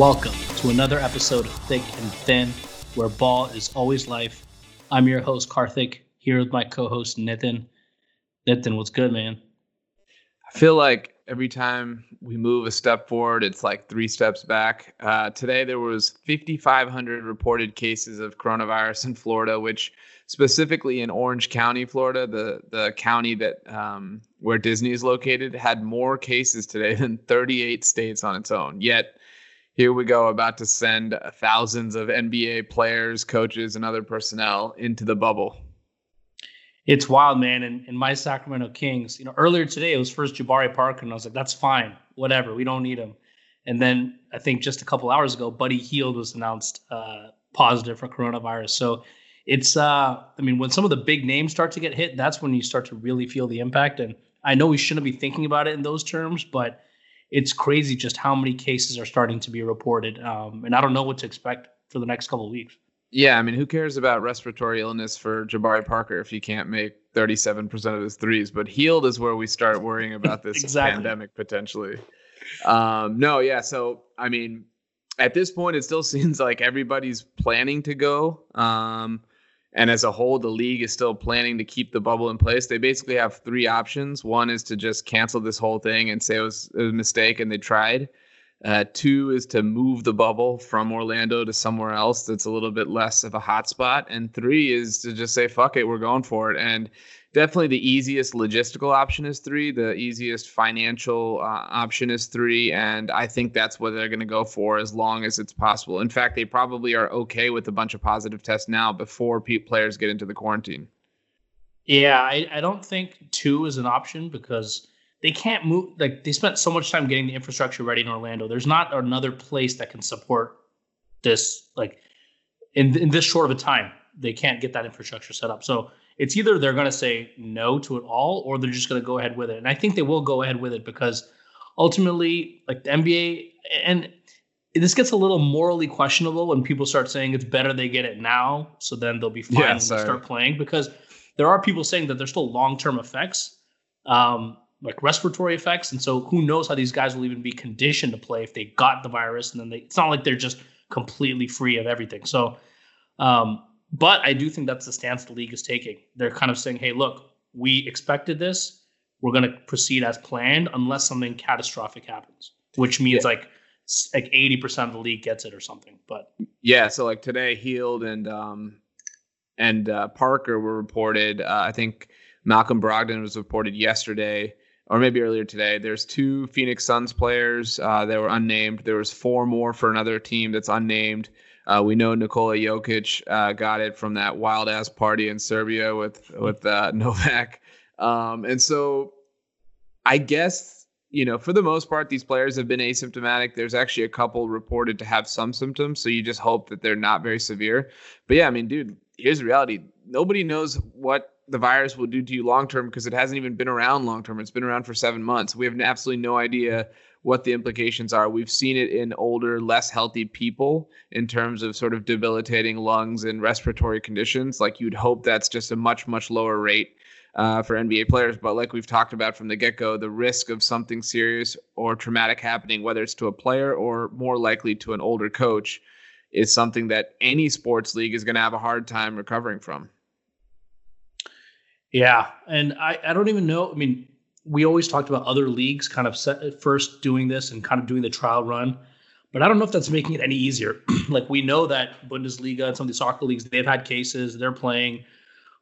Welcome to another episode of Thick and Thin, where ball is always life. I'm your host, Karthik, here with my co host, Nitin. Nitin, what's good, man? I feel like every time we move a step forward, it's like three steps back. Uh, today, there was 5,500 reported cases of coronavirus in Florida, which specifically in Orange County, Florida, the the county that um, where Disney is located, had more cases today than 38 states on its own. Yet here we go, about to send thousands of NBA players, coaches, and other personnel into the bubble. It's wild, man. And, and my Sacramento Kings, you know, earlier today it was first Jabari Parker, and I was like, that's fine, whatever, we don't need him. And then I think just a couple hours ago, Buddy Hield was announced uh, positive for coronavirus. So it's uh I mean when some of the big names start to get hit, that's when you start to really feel the impact. And I know we shouldn't be thinking about it in those terms, but it's crazy just how many cases are starting to be reported. Um, and I don't know what to expect for the next couple of weeks. Yeah, I mean, who cares about respiratory illness for Jabari Parker if he can't make 37% of his threes? But Hield is where we start worrying about this exactly. pandemic potentially. Um, no, yeah. So, I mean, at this point, it still seems like everybody's planning to go. Um, and as a whole, the league is still planning to keep the bubble in place. They basically have three options. One is to just cancel this whole thing and say it was, it was a mistake and they tried. Uh, two is to move the bubble from Orlando to somewhere else that's a little bit less of a hotspot. And three is to just say, fuck it, we're going for it. And definitely the easiest logistical option is three. The easiest financial uh, option is three, and I think that's what they're going to go for as long as it's possible. In fact, they probably are okay with a bunch of positive tests now before players get into the quarantine. Yeah, I, I don't think two is an option because they can't move. Like they spent so much time getting the infrastructure ready in Orlando. There's not another place that can support this. Like in in this short of a time, they can't get that infrastructure set up. So it's either they're going to say no to it all or they're just going to go ahead with it. And I think they will go ahead with it because ultimately, like the NBA, and this gets a little morally questionable when people start saying it's better they get it now, so then they'll be fine yeah, when they start playing. Because there are people saying that there's still long term effects, um, like respiratory effects, and so who knows how these guys will even be conditioned to play if they got the virus, and then they, it's not like they're just completely free of everything. So. Um, but I do think that's the stance the league is taking. They're kind of saying, hey, look, we expected this. We're going to proceed as planned unless something catastrophic happens, which means yeah. like like 80% of the league gets it or something. But yeah, so like today, Hield and um and uh, Parker were reported. Uh, I think Malcolm Brogdon was reported yesterday or maybe earlier today. There's two Phoenix Suns players uh, that were unnamed. There was four more for another team that's unnamed. Uh, we know Nikola Jokic uh, got it from that wild ass party in Serbia with with uh, Novak, um, and so I guess you know for the most part these players have been asymptomatic. There's actually a couple reported to have some symptoms, so you just hope that they're not very severe. But yeah, I mean, dude, here's the reality: nobody knows what the virus will do to you long term because it hasn't even been around long term. It's been around for seven months. We have absolutely no idea what the implications are. We've seen it in older, less healthy people in terms of sort of debilitating lungs and respiratory conditions. Like you'd hope that's just a much, much lower rate uh, for NBA players. But like we've talked about from the get go, the risk of something serious or traumatic happening, whether it's to a player or more likely to an older coach, is something that any sports league is going to have a hard time recovering from. Yeah. And I, I don't even know. I mean, we always talked about other leagues kind of set, first doing this and kind of doing the trial run. But I don't know if that's making it any easier. like we know that Bundesliga and some of the soccer leagues, they've had cases, they're playing.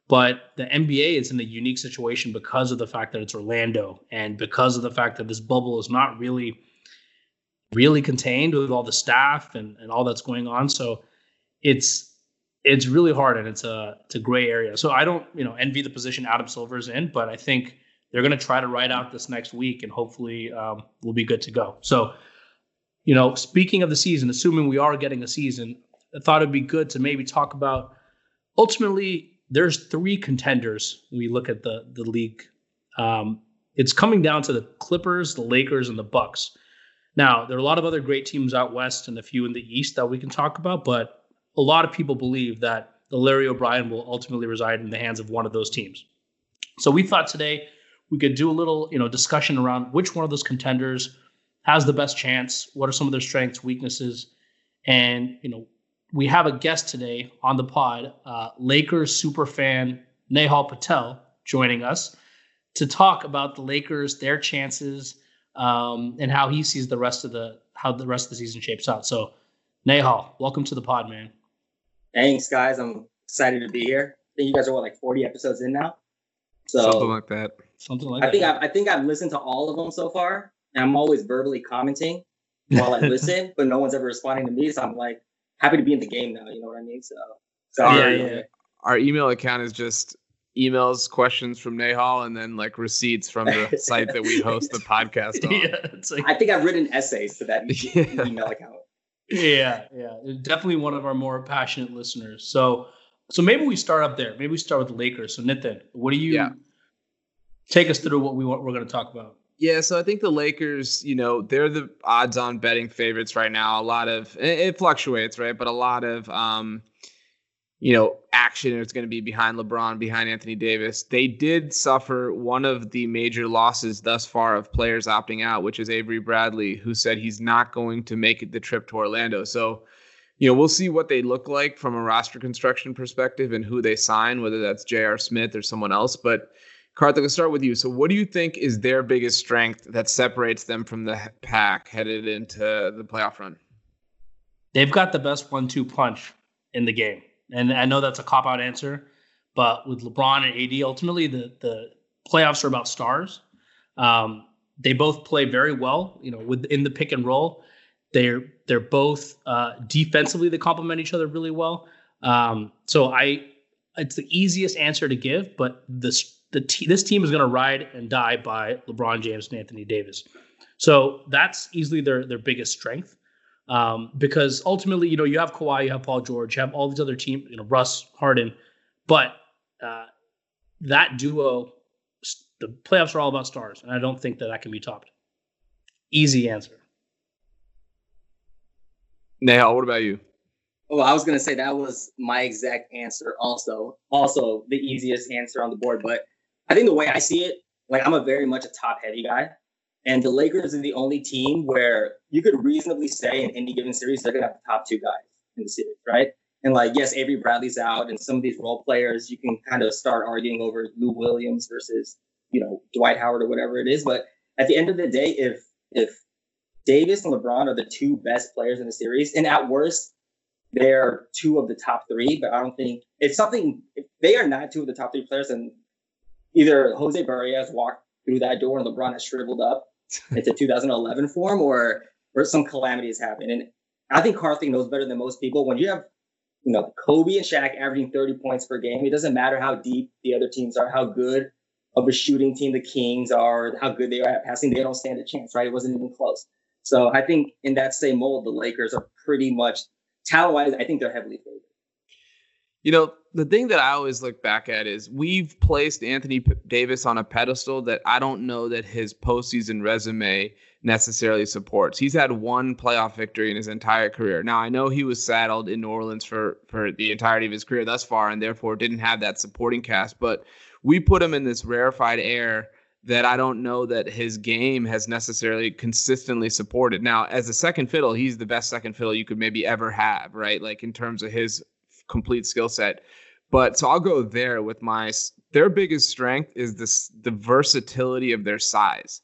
But the NBA is in a unique situation because of the fact that it's Orlando and because of the fact that this bubble is not really, really contained with all the staff and, and all that's going on. So it's it's really hard and it's a it's a gray area. So I don't, you know, envy the position Adam Silver's in, but I think they're going to try to ride out this next week, and hopefully um, we'll be good to go. So, you know, speaking of the season, assuming we are getting a season, I thought it'd be good to maybe talk about. Ultimately, there's three contenders. When we look at the the league. Um, it's coming down to the Clippers, the Lakers, and the Bucks. Now, there are a lot of other great teams out west and a few in the east that we can talk about, but a lot of people believe that the Larry O'Brien will ultimately reside in the hands of one of those teams. So we thought today we could do a little, you know, discussion around which one of those contenders has the best chance? What are some of their strengths, weaknesses? And you know, we have a guest today on the pod, uh, Lakers super fan Nehal Patel, joining us to talk about the Lakers, their chances, um, and how he sees the rest of the how the rest of the season shapes out. So, Nehal, welcome to the pod, man. Thanks, guys. I'm excited to be here. I think you guys are what like 40 episodes in now. So something like that. Something like I that. think I've, I think I've listened to all of them so far, and I'm always verbally commenting while I listen, but no one's ever responding to me. So I'm like happy to be in the game now. You know what I mean? So, so our, yeah, yeah. Our email account is just emails, questions from Nehal, and then like receipts from the site that we host the podcast on. Yeah, it's like, I think I've written essays to that yeah. email account. Yeah, yeah, definitely one of our more passionate listeners. So, so maybe we start up there. Maybe we start with the Lakers. So, Nitin, what do you yeah. Take us through? What we we're going to talk about? Yeah, so I think the Lakers, you know, they're the odds-on betting favorites right now. A lot of it, it fluctuates, right? But a lot of um, you know, action is going to be behind LeBron, behind Anthony Davis. They did suffer one of the major losses thus far of players opting out, which is Avery Bradley, who said he's not going to make the trip to Orlando. So, you know, we'll see what they look like from a roster construction perspective and who they sign, whether that's J.R. Smith or someone else. But Karthik, let's start with you. So, what do you think is their biggest strength that separates them from the pack headed into the playoff run? They've got the best one-two punch in the game. And I know that's a cop out answer, but with LeBron and AD, ultimately the the playoffs are about stars. Um, they both play very well, you know, within the pick and roll. They're they're both uh, defensively they complement each other really well. Um, so I, it's the easiest answer to give, but this the t- this team is going to ride and die by LeBron James and Anthony Davis. So that's easily their their biggest strength. Um, because ultimately, you know, you have Kawhi, you have Paul George, you have all these other teams, you know, Russ, Harden, but uh, that duo, the playoffs are all about stars, and I don't think that that can be topped. Easy answer. Nehal, what about you? Well, I was gonna say that was my exact answer. Also, also the easiest answer on the board. But I think the way I see it, like I'm a very much a top heavy guy. And the Lakers are the only team where you could reasonably say in any given series, they're to have the top two guys in the series, right? And like, yes, Avery Bradley's out, and some of these role players, you can kind of start arguing over Lou Williams versus, you know, Dwight Howard or whatever it is. But at the end of the day, if if Davis and LeBron are the two best players in the series, and at worst, they're two of the top three, but I don't think it's something. If they are not two of the top three players, and either Jose Barrios walked through that door and LeBron has shriveled up into 2011 form, or or some calamity has happened. And I think Karthik knows better than most people. When you have, you know, Kobe and Shaq averaging 30 points per game, it doesn't matter how deep the other teams are, how good of a shooting team the Kings are, how good they are at passing. They don't stand a chance, right? It wasn't even close. So I think in that same mold, the Lakers are pretty much talent wise. I think they're heavily favored. You know, the thing that I always look back at is we've placed Anthony Davis on a pedestal that I don't know that his postseason resume necessarily supports. He's had one playoff victory in his entire career. Now I know he was saddled in New Orleans for for the entirety of his career thus far, and therefore didn't have that supporting cast. But we put him in this rarefied air that I don't know that his game has necessarily consistently supported. Now, as a second fiddle, he's the best second fiddle you could maybe ever have, right? Like in terms of his complete skill set. But so I'll go there with my their biggest strength is this the versatility of their size.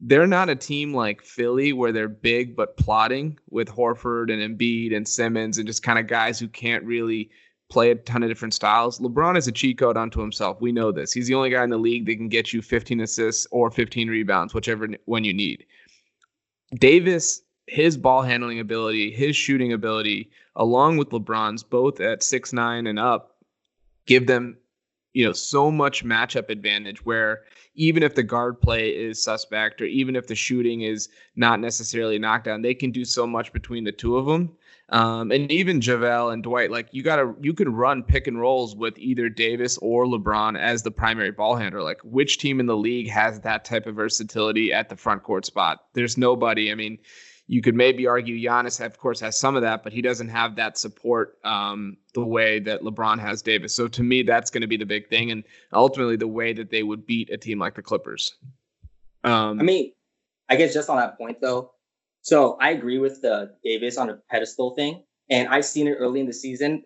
They're not a team like Philly where they're big but plotting with Horford and Embiid and Simmons and just kind of guys who can't really play a ton of different styles. LeBron is a cheat code unto himself. We know this. He's the only guy in the league that can get you 15 assists or 15 rebounds, whichever one you need. Davis his ball handling ability, his shooting ability, along with LeBron's, both at six nine and up, give them, you know, so much matchup advantage where even if the guard play is suspect or even if the shooting is not necessarily knockdown, they can do so much between the two of them. Um, and even JaVale and Dwight, like you gotta you can run pick and rolls with either Davis or LeBron as the primary ball handler. Like which team in the league has that type of versatility at the front court spot? There's nobody. I mean, you could maybe argue Giannis, of course, has some of that, but he doesn't have that support um, the way that LeBron has Davis. So to me, that's going to be the big thing, and ultimately the way that they would beat a team like the Clippers. Um, I mean, I guess just on that point though. So I agree with the Davis on a pedestal thing, and I've seen it early in the season.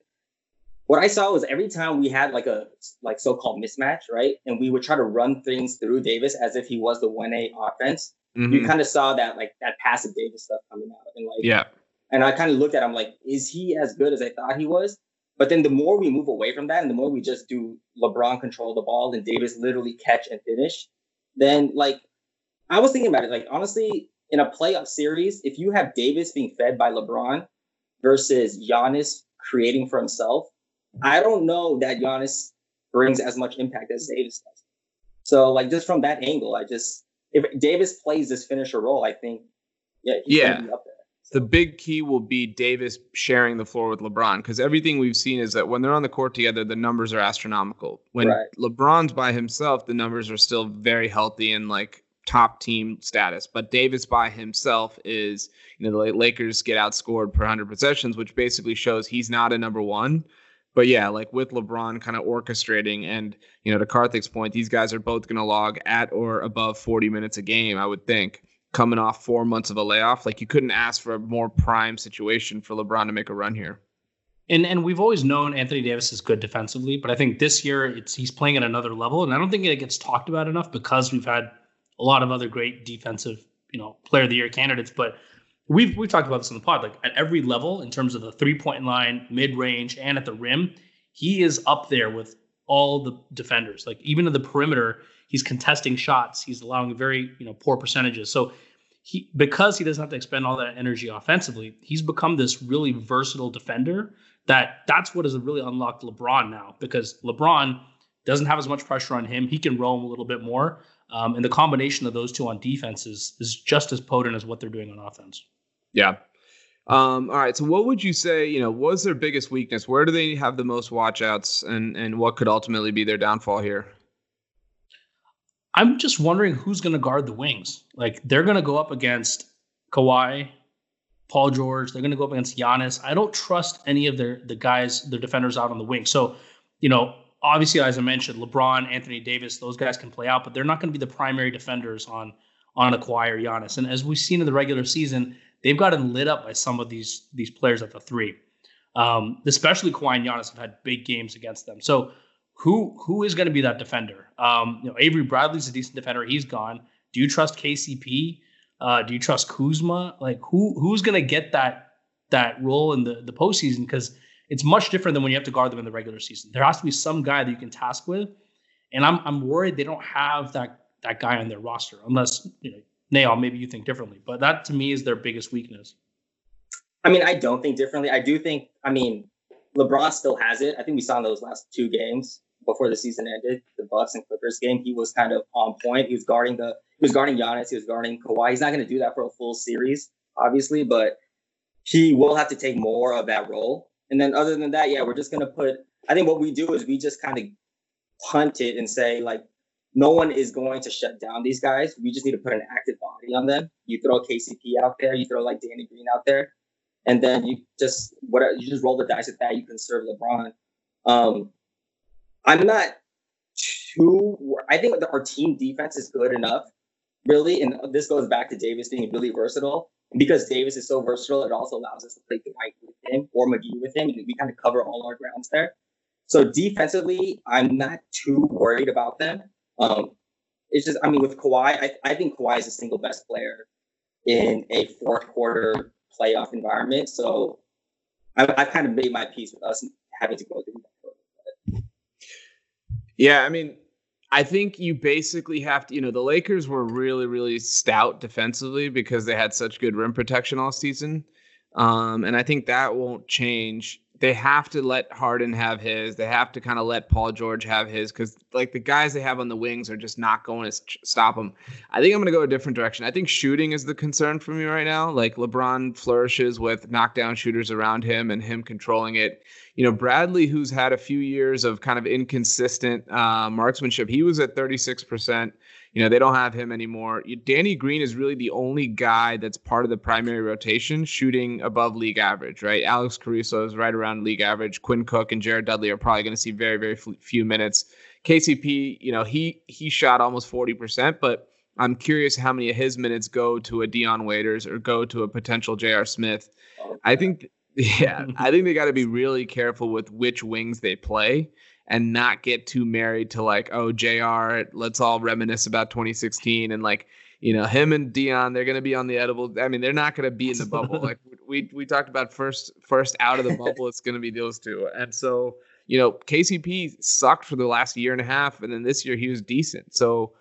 What I saw was every time we had like a like so-called mismatch, right, and we would try to run things through Davis as if he was the one A offense. Mhm. You kind of saw that like that passive Davis stuff coming out, and like yeah. and I kind of looked at him like, is he as good as I thought he was? But then the more we move away from that and the more we just do LeBron control the ball and Davis literally catch and finish, then like I was thinking about it. Like honestly, in a playoff series, if you have Davis being fed by LeBron versus Giannis creating for himself, I don't know that Giannis brings as much impact as Davis does. So like just from that angle, I just if Davis plays this finisher role, I think yeah, he's Yeah. gonna be up there. The big key will be Davis sharing the floor with LeBron because everything we've seen is that when they're on the court together, the numbers are astronomical. When Right. LeBron's by himself, the numbers are still very healthy and like top team status. But Davis by himself is, you know, the Lakers get outscored per 100 possessions, which basically shows he's not a number one. But yeah, like with LeBron kind of orchestrating, and you know, to Karthik's point, these guys are both going to log at or above 40 minutes a game, I would think coming off four months of a layoff. Like you couldn't ask for a more prime situation for LeBron to make a run here. And and we've always known Anthony Davis is good defensively, but I think this year it's he's playing at another level, and I don't think it gets talked about enough because we've had a lot of other great defensive, you know, player of the year candidates. But we've we've talked about this in the pod, like at every level in terms of the three point line, mid range, and at the rim, he is up there with all the defenders. Like even at the perimeter, he's contesting shots. He's allowing very you know poor percentages. So he because he doesn't have to expend all that energy offensively, he's become this really versatile defender. That that's what has really unlocked LeBron now because LeBron doesn't have as much pressure on him. He can roam a little bit more, um, and the combination of those two on defense is is just as potent as what they're doing on offense. Yeah. Um, all right. So what would you say, you know, was their biggest weakness? Where do they have the most watchouts and and what could ultimately be their downfall here? I'm just wondering who's going to guard the wings. Like they're going to go up against Kawhi, Paul George. They're going to go up against Giannis. I don't trust any of their the guys, their defenders out on the wing. So, you know, obviously, as I mentioned, LeBron, Anthony Davis, those guys can play out, but they're not going to be the primary defenders on on a Kawhi or Giannis. And as we've seen in the regular season, they've gotten lit up by some of these these players at the three. Um, especially Kawhi and Giannis have had big games against them. So who who is going to be that defender? Um, you know, Avery Bradley's a decent defender. He's gone. Do you trust KCP? Uh, do you trust Kuzma? Like who who's going to get that that role in the the postseason? Because it's much different than when you have to guard them in the regular season. There has to be some guy that you can task with, and I'm I'm worried they don't have that that guy on their roster unless you know. Nail, maybe you think differently, but that to me is their biggest weakness. I mean, I don't think differently. I do think, I mean, LeBron still has it. I think we saw in those last two games before the season ended, the Bucks and Clippers game, he was kind of on point. He was guarding the he was guarding Giannis, he was guarding Kawhi. He's not going to do that for a full series, obviously, but he will have to take more of that role. And then other than that, yeah, we're just going to put I think what we do is we just kind of punt it and say like no one is going to shut down these guys. We just need to put an active body on them. You throw KCP out there, you throw like Danny Green out there, and then you just whatever you just roll the dice with that. You can serve LeBron. Um, I'm not too. I think our team defense is good enough, really, and this goes back to Davis being really versatile. And because Davis is so versatile, it also allows us to play Dwight with him or McGee with him, and we kind of cover all our grounds there. So defensively, I'm not too worried about them. Um, it's just, I mean, with Kawhi, I, I think Kawhi is the single best player in a fourth quarter playoff environment. So I, I kind of made my peace with us having to go through that. Yeah, I mean, I think you basically have to, you know, the Lakers were really, really stout defensively because they had such good rim protection all season. Um, and I think that won't change. They have to let Harden have his. They have to kind of let Paul George have his because, like, the guys they have on the wings are just not going to stop them. I think I'm going to go a different direction. I think shooting is the concern for me right now. Like, LeBron flourishes with knockdown shooters around him and him controlling it. You know, Bradley, who's had a few years of kind of inconsistent uh, marksmanship, he was at 36%. You know, they don't have him anymore. Danny Green is really the only guy that's part of the primary rotation shooting above league average, right? Alex Caruso is right around league average. Quinn Cook and Jared Dudley are probably going to see very, very few minutes. KCP, you know, he he shot almost 40%, but I'm curious how many of his minutes go to a Dion Waiters or go to a potential J.R. Smith. I think, yeah, I think they got to be really careful with which wings they play and not get too married to like, oh, JR, let's all reminisce about 2016 and like, you know, him and Dion, they're going to be on the edible. I mean, they're not going to be in the bubble. like we we talked about first first out of the bubble, it's going to be those two. And so, you know, KCP sucked for the last year and a half, and then this year he was decent. So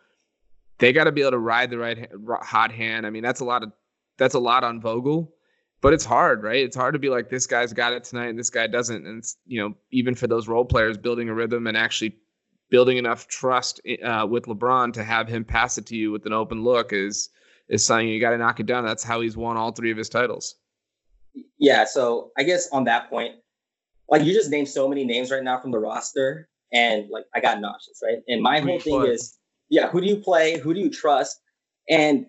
they got to be able to ride the right hot hand. I mean, that's a lot of that's a lot on Vogel but it's hard, right? It's hard to be like this guy's got it tonight and this guy doesn't. And it's, you know, even for those role players, building a rhythm and actually building enough trust uh, with LeBron to have him pass it to you with an open look is is something you got to knock it down. That's how he's won all three of his titles. Yeah. So I guess on that point, like you just named so many names right now from the roster, and like I got nauseous, right? And my whole thing is, yeah, who do you play? Who do you trust? And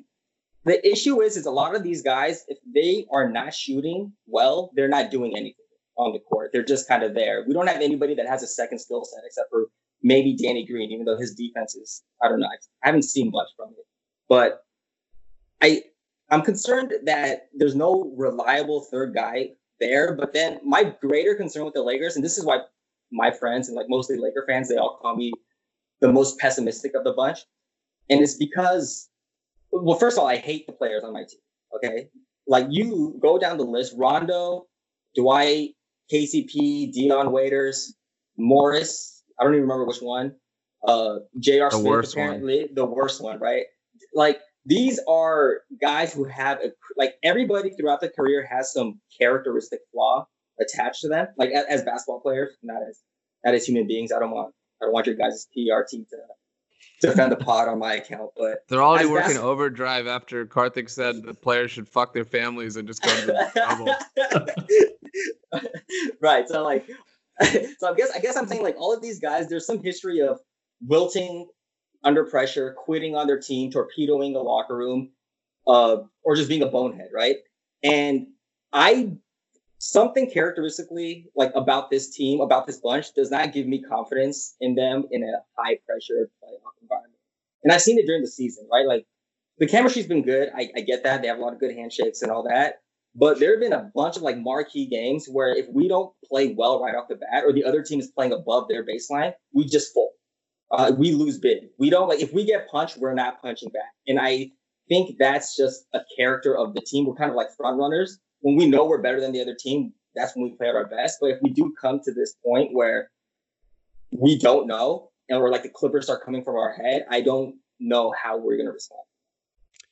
the issue is, is a lot of these guys, if they are not shooting well, they're not doing anything on the court. They're just kind of there. We don't have anybody that has a second skill set except for maybe Danny Green, even though his defense is, I don't know, I haven't seen much from it. But I, I'm concerned that there's no reliable third guy there. But then my greater concern with the Lakers, and this is why my friends and like mostly Laker fans, they all call me the most pessimistic of the bunch. And it's because well, first of all, I hate the players on my team. Okay, like you go down the list: Rondo, Dwight, KCP, Dion Waiters, Morris. I don't even remember which one. Uh, J.R. The Smith, apparently one. the worst one, right? Like these are guys who have a, like everybody throughout the career has some characteristic flaw attached to them, like as, as basketball players, not as not as human beings. I don't want I don't want your guys' PR team to defend the pod on my account. But they're already working overdrive after Karthik said the players should fuck their families and just go to the right. So like, so I guess I guess I'm saying like all of these guys, there's some history of wilting under pressure, quitting on their team, torpedoing the locker room, uh, or just being a bonehead, right? And I something characteristically like about this team, about this bunch, does not give me confidence in them in a high pressure playoff environment. And I've seen it during the season, right? Like the chemistry's been good. I, I get that. They have a lot of good handshakes and all that. But there have been a bunch of like marquee games where if we don't play well right off the bat, or the other team is playing above their baseline, we just fold. Uh, we lose big. We don't like if we get punched, we're not punching back. And I think that's just a character of the team. We're kind of like front runners, when we know we're better than the other team, that's when we play at our best. But if we do come to this point where we don't know, and we're like the Clippers are coming from our head, I don't know how we're going to respond.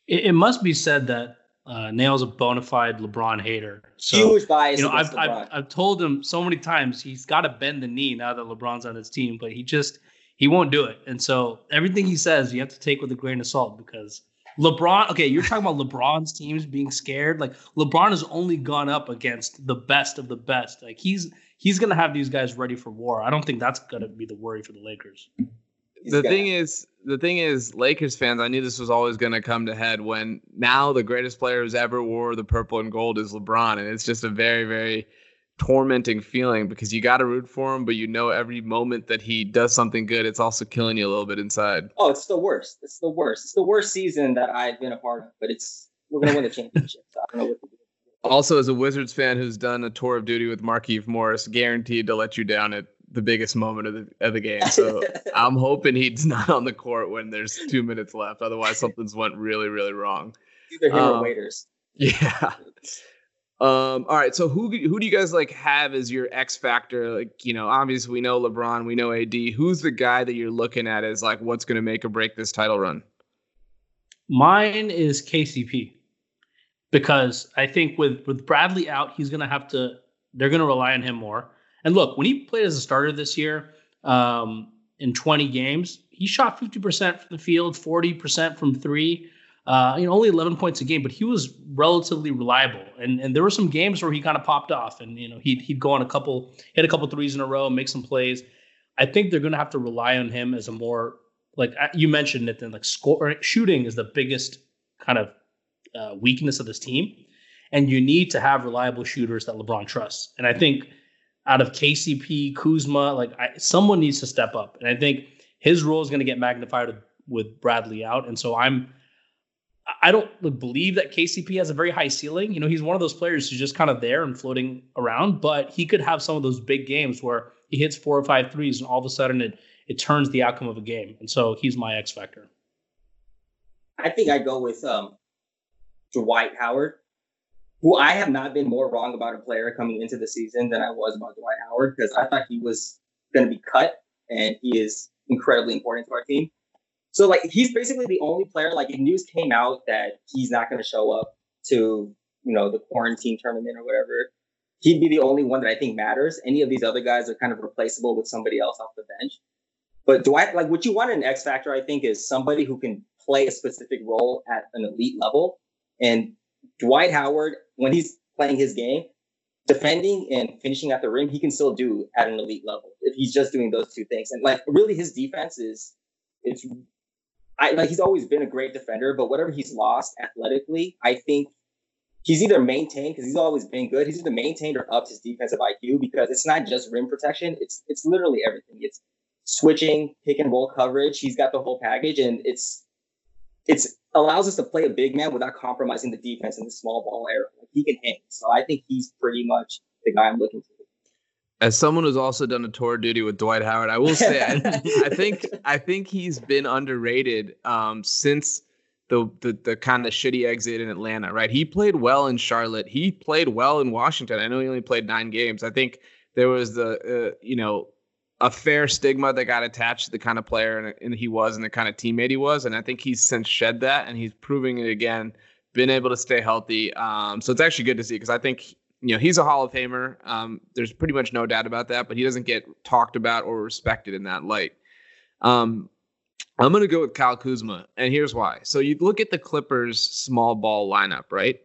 It, it, must be said that uh, Nail's a bona fide LeBron hater. So, Huge bias. You know, I've, I've, I've told him so many times he's got to bend the knee now that LeBron's on his team, but he just he won't do it. And so everything he says, you have to take with a grain of salt because LeBron, okay, you're talking about LeBron's teams being scared. Like LeBron has only gone up against the best of the best. Like he's he's gonna have these guys ready for war. I don't think that's gonna be the worry for the Lakers. the thing is, the thing is, Lakers fans. I knew this was always going to come to head when now the greatest player who's ever wore the purple and gold is LeBron, and it's just a very, very tormenting feeling because you got to root for him, but you know every moment that he does something good, it's also killing you a little bit inside. Oh, it's the worst. It's the worst. It's the worst season that I've been a part of, but it's we're gonna win the championship. So I don't know what to do. Also, as a Wizards fan who's done a tour of duty with Markieff Morris, guaranteed to let you down at the biggest moment of the of the game. So I'm hoping he's not on the court when there's two minutes left. Otherwise, something's went really, really wrong. Either him um, or waiters. Yeah. Um, all right, so who who do you guys like have as your X factor? Like, you know, obviously we know LeBron, we know AD. Who's the guy that you're looking at as like what's going to make or break this title run? Mine is KCP because I think with with Bradley out, he's going to have to. They're going to rely on him more. And look, when he played as a starter this year, um, in 20 games, he shot 50% from the field, 40% from three uh, you know, only 11 points a game, but he was relatively reliable. And and there were some games where he kind of popped off, and you know, he'd he'd go on a couple, hit a couple threes in a row, make some plays. I think they're going to have to rely on him as a more like uh, you mentioned it. Then like score shooting is the biggest kind of uh, weakness of this team, and you need to have reliable shooters that LeBron trusts. And I think out of KCP, Kuzma, like I, someone needs to step up, and I think his role is going to get magnified with Bradley out. And so I'm I don't believe that KCP has a very high ceiling. You know, he's one of those players who's just kind of there and floating around, but he could have some of those big games where he hits four or five threes and all of a sudden it it turns the outcome of a game. And so he's my X factor. I think I go with um, Dwight Howard, who I have not been more wrong about a player coming into the season than I was about Dwight Howard because I thought he was going to be cut and he is incredibly important to our team. So like he's basically the only player. Like if news came out that he's not going to show up to you know the quarantine tournament or whatever, he'd be the only one that I think matters. Any of these other guys are kind of replaceable with somebody else off the bench. But Dwight, like what you want in X factor, I think, is somebody who can play a specific role at an elite level. And Dwight Howard, when he's playing his game, defending and finishing at the rim, he can still do at an elite level if he's just doing those two things. And like really, his defense is it's I like he's always been a great defender, but whatever he's lost athletically, I think he's either maintained because he's always been good. He's either maintained or upped his defensive IQ because it's not just rim protection; it's it's literally everything. It's switching, pick and roll coverage. He's got the whole package, and it's it's allows us to play a big man without compromising the defense in the small ball area. Like he can hang, so I think he's pretty much the guy I'm looking for as someone who's also done a tour duty with Dwight Howard, I will say I, I think I think he's been underrated um, since the the, the kind of shitty exit in Atlanta. Right, he played well in Charlotte. He played well in Washington. I know he only played nine games. I think there was the uh, you know a fair stigma that got attached to the kind of player and, and he was and the kind of teammate he was, and I think he's since shed that and he's proving it again. Been able to stay healthy, um, so it's actually good to see because I think you know, he's a Hall of Famer. Um, there's pretty much no doubt about that, but he doesn't get talked about or respected in that light. Um, I'm going to go with Kyle Kuzma, and here's why. So you look at the Clippers' small ball lineup, right?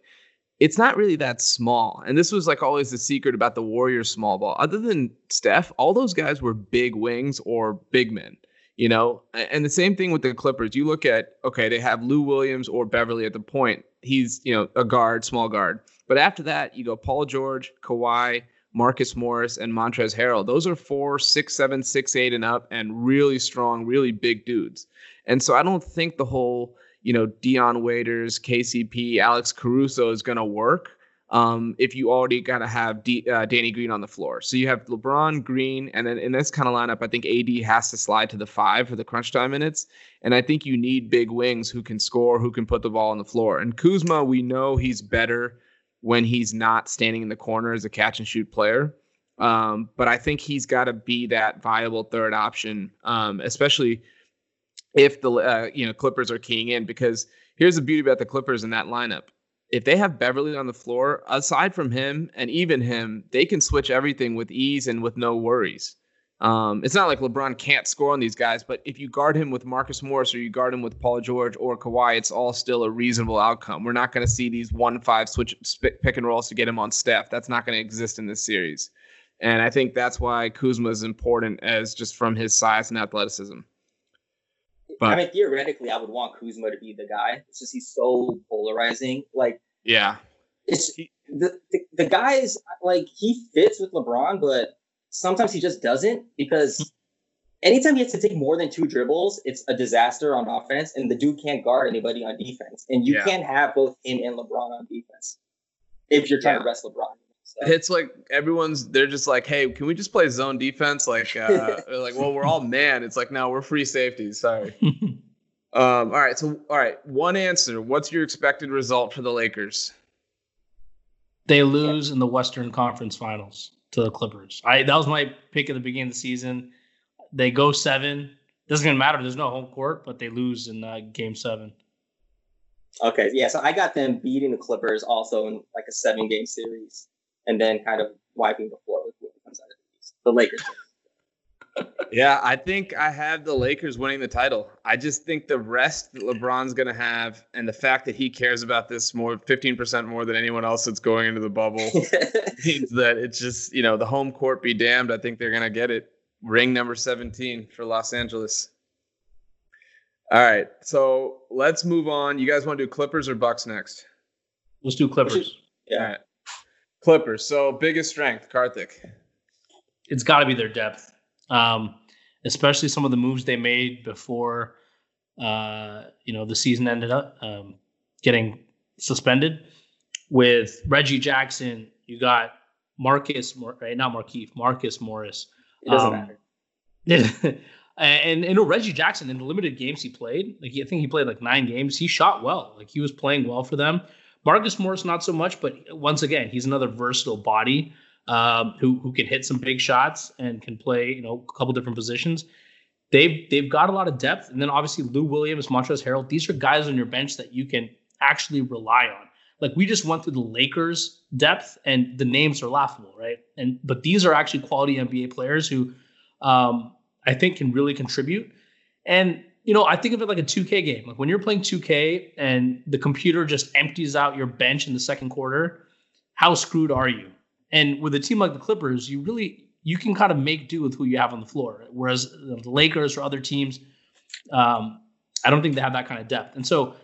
It's not really that small. And this was like always the secret about the Warriors' small ball. Other than Steph, all those guys were big wings or big men, you know? And the same thing with the Clippers. You look at, okay, they have Lou Williams or Beverly at the point. He's, you know, a guard, small guard. But after that, you go Paul George, Kawhi, Marcus Morris, and Montrezl Harrell. Those are four, six, seven, six, eight, and up, and really strong, really big dudes. And so I don't think the whole, you know, Dion Waiters, KCP, Alex Caruso is going to work um, if you already got to have D, uh, Danny Green on the floor. So you have LeBron, Green, and then in this kind of lineup, I think AD has to slide to the five for the crunch time minutes. And I think you need big wings who can score, who can put the ball on the floor. And Kuzma, we know he's better when he's not standing in the corner as a catch and shoot player. Um, but I think he's got to be that viable third option, um, especially if the uh, you know Clippers are keying in. Because here's the beauty about the Clippers in that lineup: if they have Beverly on the floor, aside from him and even him, they can switch everything with ease and with no worries. Um, it's not like LeBron can't score on these guys, but if you guard him with Marcus Morris or you guard him with Paul George or Kawhi, it's all still a reasonable outcome. We're not going to see these one five switch pick and rolls to get him on Steph. That's not going to exist in this series, and I think that's why Kuzma is important as just from his size and athleticism. But, I mean, theoretically, I would want Kuzma to be the guy. It's just he's so polarizing. Like, yeah, it's the the, the guy is like he fits with LeBron, but sometimes he just doesn't because anytime he has to take more than two dribbles, it's a disaster on offense, and the dude can't guard anybody on defense. And you yeah. can't have both him and LeBron on defense if you're trying yeah. to rest LeBron. So. It's like everyone's they're just like, hey, can we just play zone defense? Like, uh, like, well, we're all man. It's like, no, we're free safeties. Sorry. um, all right, so all right, one answer. What's your expected result for the Lakers? They lose in the Western Conference Finals to the Clippers. I that was my pick at the beginning of the season. They go seven. Doesn't even matter. There's no home court, but they lose in uh, game seven. Okay, yeah. So I got them beating the Clippers also in like a seven game series, and then kind of wiping the floor with comes out of the East. The Lakers yeah, I think I have the Lakers winning the title. I just think the rest that LeBron's going to have and the fact that he cares about this more 15% more than anyone else that's going into the bubble means that it's just, you know, the home court be damned. I think they're going to get it. Ring number 17 for Los Angeles. All right. So let's move on. You guys want to do Clippers or Bucks next? Let's do Clippers. Yeah. Clippers. So biggest strength, Karthik. It's got to be their depth um, especially some of the moves they made before uh, you know the season ended up. Um, getting suspended. With Reggie Jackson, you got Marcus, right? Not Markieff, Marcus Morris. It doesn't um, matter. And, and you know, Reggie Jackson in the limited games he played, like I think he played like nine games. He shot well. Like he was playing well for them. Marcus Morris not so much, but once again, he's another versatile body um, who who can hit some big shots and can play you know a couple different positions. They've they've got a lot of depth, and then obviously Lou Williams, Montrezl Harrell. These are guys on your bench that you can actually rely on. Like we just went through the Lakers depth, and the names are laughable, right? And but these are actually quality NBA players who um, I think can really contribute. And you know, I think of it like a 2K game. Like when you're playing 2K and the computer just empties out your bench in the second quarter, how screwed are you? And with a team like the Clippers, you really you can kind of make do with who you have on the floor. Whereas the Lakers or other teams, um, I don't think they have that kind of depth. And so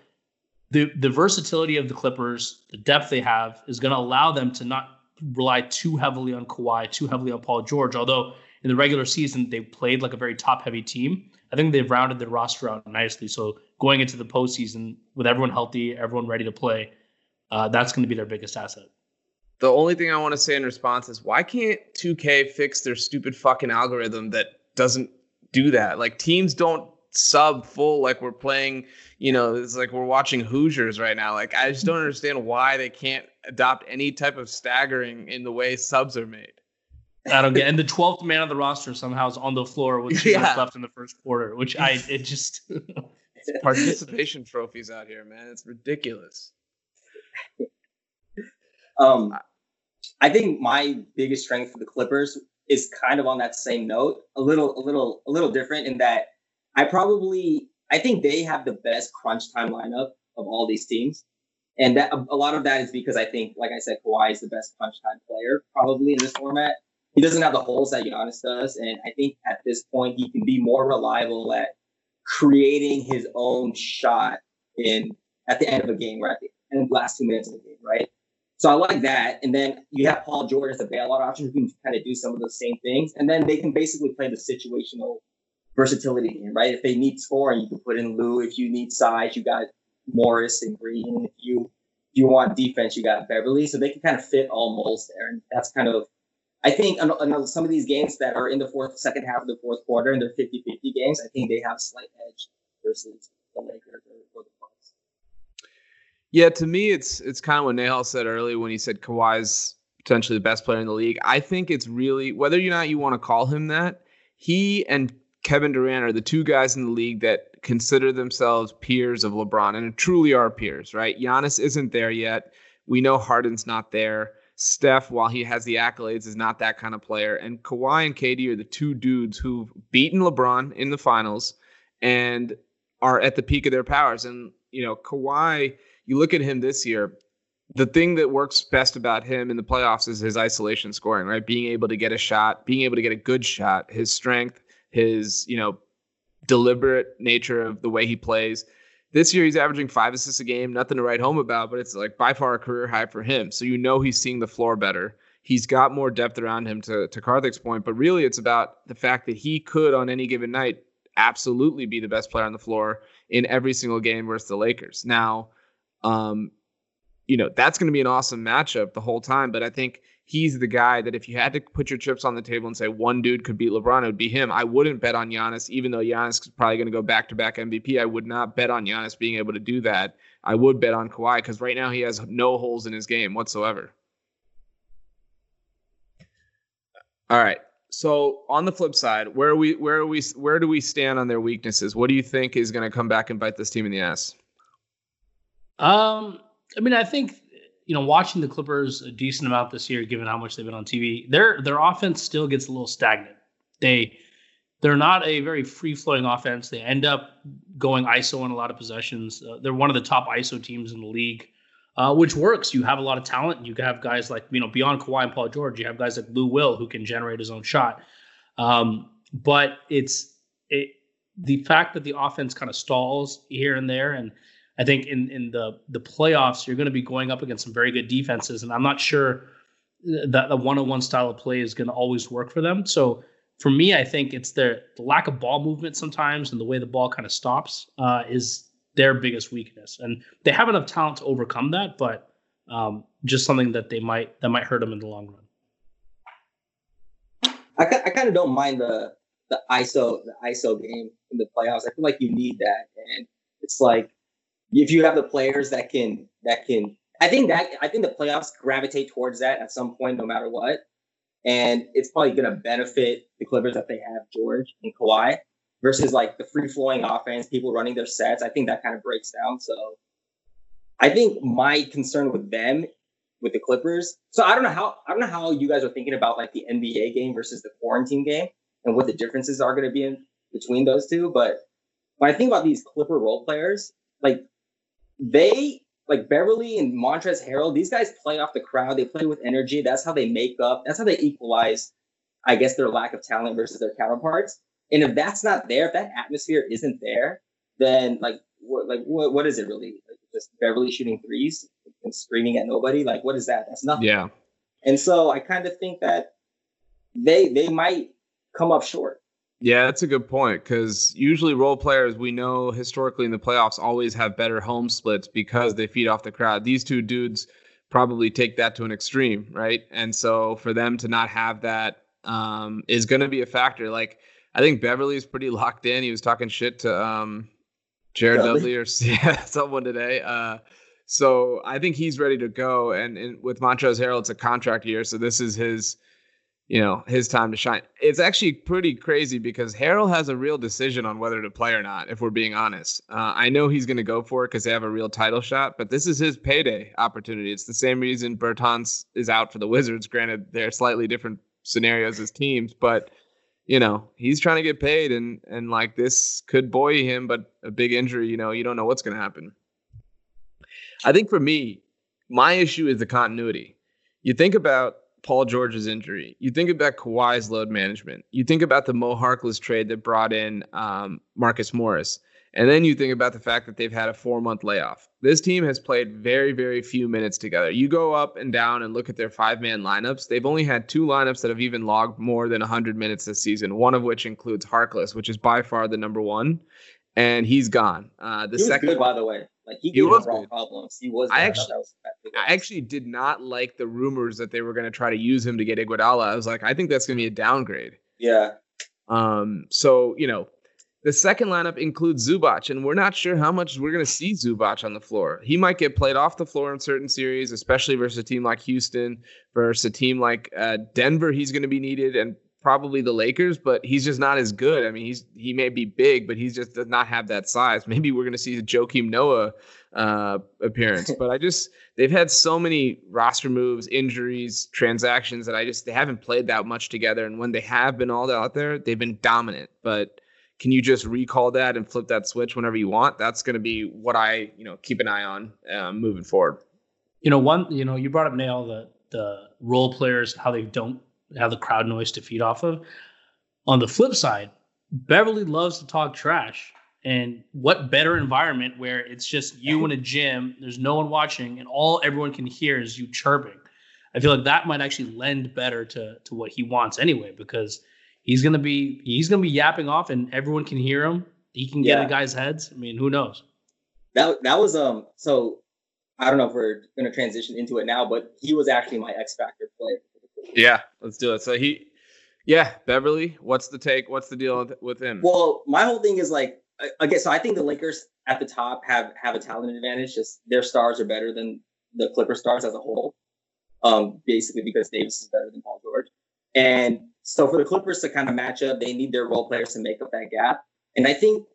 the the versatility of the Clippers, the depth they have, is going to allow them to not rely too heavily on Kawhi, too heavily on Paul George. Although in the regular season they played like a very top heavy team, I think they've rounded their roster out nicely. So going into the postseason with everyone healthy, everyone ready to play, uh, that's going to be their biggest asset. The only thing I want to say in response is why can't 2K fix their stupid fucking algorithm that doesn't do that? Like teams don't sub full like we're playing, you know, it's like we're watching Hoosiers right now. Like I just don't understand why they can't adopt any type of staggering in the way subs are made. I don't get. And the twelfth man on the roster somehow is on the floor with two yeah. left in the first quarter, which I it just participation trophies out here, man. It's ridiculous. Um, I think my biggest strength for the Clippers is kind of on that same note, a little, a little, a little different in that I probably I think they have the best crunch time lineup of all these teams. And that a lot of that is because I think, like I said, Kawhi is the best crunch time player probably in this format. He doesn't have the holes that Giannis does, and I think at this point he can be more reliable at creating his own shot in at the end of a game, right? The last two minutes of the game, right? So I like that. And then you have Paul George as a bailout option who can kind of do some of those same things. And then they can basically play the situational versatility game, right? If they need scoring, you can put in Lou. If you need size, you got Morris and Green. If you if you want defense, you got Beverly. So they can kind of fit all molds there. And that's kind of I think some of these games that are in the fourth, second half of the fourth quarter and they're 50 50 games, I think they have slight edge versus the Lakers or, the. Yeah, to me, it's it's kind of what Nehal said earlier when he said Kawhi's potentially the best player in the league. I think it's really whether or not you want to call him that, he and Kevin Durant are the two guys in the league that consider themselves peers of LeBron and truly are peers, right? Giannis isn't there yet. We know Harden's not there. Steph, while he has the accolades, is not that kind of player. And Kawhi and KD are the two dudes who've beaten LeBron in the finals and are at the peak of their powers. And, you know, Kawhi, you look at him this year, the thing that works best about him in the playoffs is his isolation scoring, right? Being able to get a shot, being able to get a good shot, his strength, his, you know, deliberate nature of the way he plays. This year he's averaging five assists a game, nothing to write home about, but it's like by far a career high for him. So you know he's seeing the floor better. He's got more depth around him to to Karthik's point, but really it's about the fact that he could on any given night absolutely be the best player on the floor in every single game versus the Lakers. Now, um, you know, that's going to be an awesome matchup the whole time, but I think he's the guy that if you had to put your chips on the table and say one dude could beat LeBron, it would be him. I wouldn't bet on Giannis, even though Giannis is probably going to go back to back MVP. I would not bet on Giannis being able to do that. I would bet on Kawhi because right now he has no holes in his game whatsoever. All right. So on the flip side, where we where are we where do we stand on their weaknesses? What do you think is going to come back and bite this team in the ass? Um, I mean, I think you know, watching the Clippers a decent amount this year, given how much they've been on TV, their their offense still gets a little stagnant. They they're not a very free flowing offense. They end up going ISO in a lot of possessions. Uh, they're one of the top ISO teams in the league, uh, which works. You have a lot of talent. You have guys like you know beyond Kawhi and Paul George. You have guys like Lou Will who can generate his own shot. Um, but it's it, the fact that the offense kind of stalls here and there and I think in in the the playoffs, you're going to be going up against some very good defenses, and I'm not sure that the one-on-one style of play is going to always work for them. So for me, I think it's their the lack of ball movement sometimes and the way the ball kind of stops uh, is their biggest weakness, and they have enough talent to overcome that, but um, just something that they might that might hurt them in the long run. I, I kind of don't mind the the ISO the ISO game in the playoffs. I feel like you need that, and it's like if you have the players that can that can. I think that I think the playoffs gravitate towards that at some point, no matter what, and it's probably going to benefit the Clippers that they have George and Kawhi versus like the free flowing offense, people running their sets. I think that kind of breaks down. So I think my concern with them with the Clippers. So I don't know how I don't know how you guys are thinking about like the NBA game versus the quarantine game and what the differences are going to be in between those two. But when I think about these Clipper role players, like they like Beverley and Montrezl Harrell, these guys play off the crowd. They play with energy. That's how they make up. That's how they equalize, I guess, their lack of talent versus their counterparts. And if that's not there, if that atmosphere isn't there, then like what like what, what is it really? Like just Beverley shooting threes and screaming at nobody? Like what is that? That's nothing. Yeah. And so I kind of think that they they might come up short. Yeah, that's a good point because usually role players we know historically in the playoffs always have better home splits because they feed off the crowd. These two dudes probably take that to an extreme, right? And so for them to not have that um, is going to be a factor. Like I think Beverley is pretty locked in. He was talking shit to um, Jared Dudley, Dudley or yeah, someone today. Uh, so I think he's ready to go. And, and with Montrezl Harrell, it's a contract year, so this is his you know, his time to shine. It's actually pretty crazy because Harrell has a real decision on whether to play or not, if we're being honest. Uh, I know he's going to go for it because they have a real title shot, but this is his payday opportunity. It's the same reason Bertans is out for the Wizards. Granted, they're slightly different scenarios as teams, but you know, he's trying to get paid and and like this could buoy him, but a big injury, you know, you don't know what's going to happen. I think for me, my issue is the continuity. You think about Paul George's injury. You think about Kawhi's load management. You think about the Mo Harkless trade that brought in um, Marcus Morris. And then you think about the fact that they've had a four month layoff. This team has played very, very few minutes together. You go up and down and look at their five man lineups. They've only had two lineups that have even logged more than 100 minutes this season, one of which includes Harkless, which is by far the number one. And he's gone. Uh, the he second, good, by the way. Like he, he was wrong problems. He was. I actually, I actually did not like the rumors that they were going to try to use him to get Iguodala. I was like, I think that's going to be a downgrade. Yeah. Um. So you know, the second lineup includes Zubac, and we're not sure how much we're going to see Zubac on the floor. He might get played off the floor in certain series, especially versus a team like Houston, versus a team like uh, Denver. He's going to be needed, and probably the Lakers, but he's just not as good. I mean, he's he may be big, but he just does not have that size. Maybe we're going to see a Joakim Noah uh, appearance, but I just they've had so many roster moves, injuries, transactions that I just they haven't played that much together. And when they have been all out there, they've been dominant. But can you just recall that and flip that switch whenever you want? That's going to be what I you know keep an eye on um, moving forward. You know, one you know you brought up Nehal the the role players how they don't have the crowd noise to feed off of. On the flip side, Beverley loves to talk trash. And what better environment where it's just you in a gym, there's no one watching, and all everyone can hear is you chirping. I feel like that might actually lend better to to what he wants anyway, because he's gonna be he's gonna be yapping off and everyone can hear him. He can get yeah. in guys' heads. I mean, who knows? That that was um so I don't know if we're gonna transition into it now, but he was actually my X Factor player yeah, let's do it. So he, yeah, Beverley. What's the take? What's the deal with him? Well, my whole thing is like, okay, so I think the Lakers at the top have have a talent advantage. Just their stars are better than the Clipper stars as a whole. Um, basically because Davis is better than Paul George, and so for the Clippers to kind of match up, they need their role players to make up that gap. And I think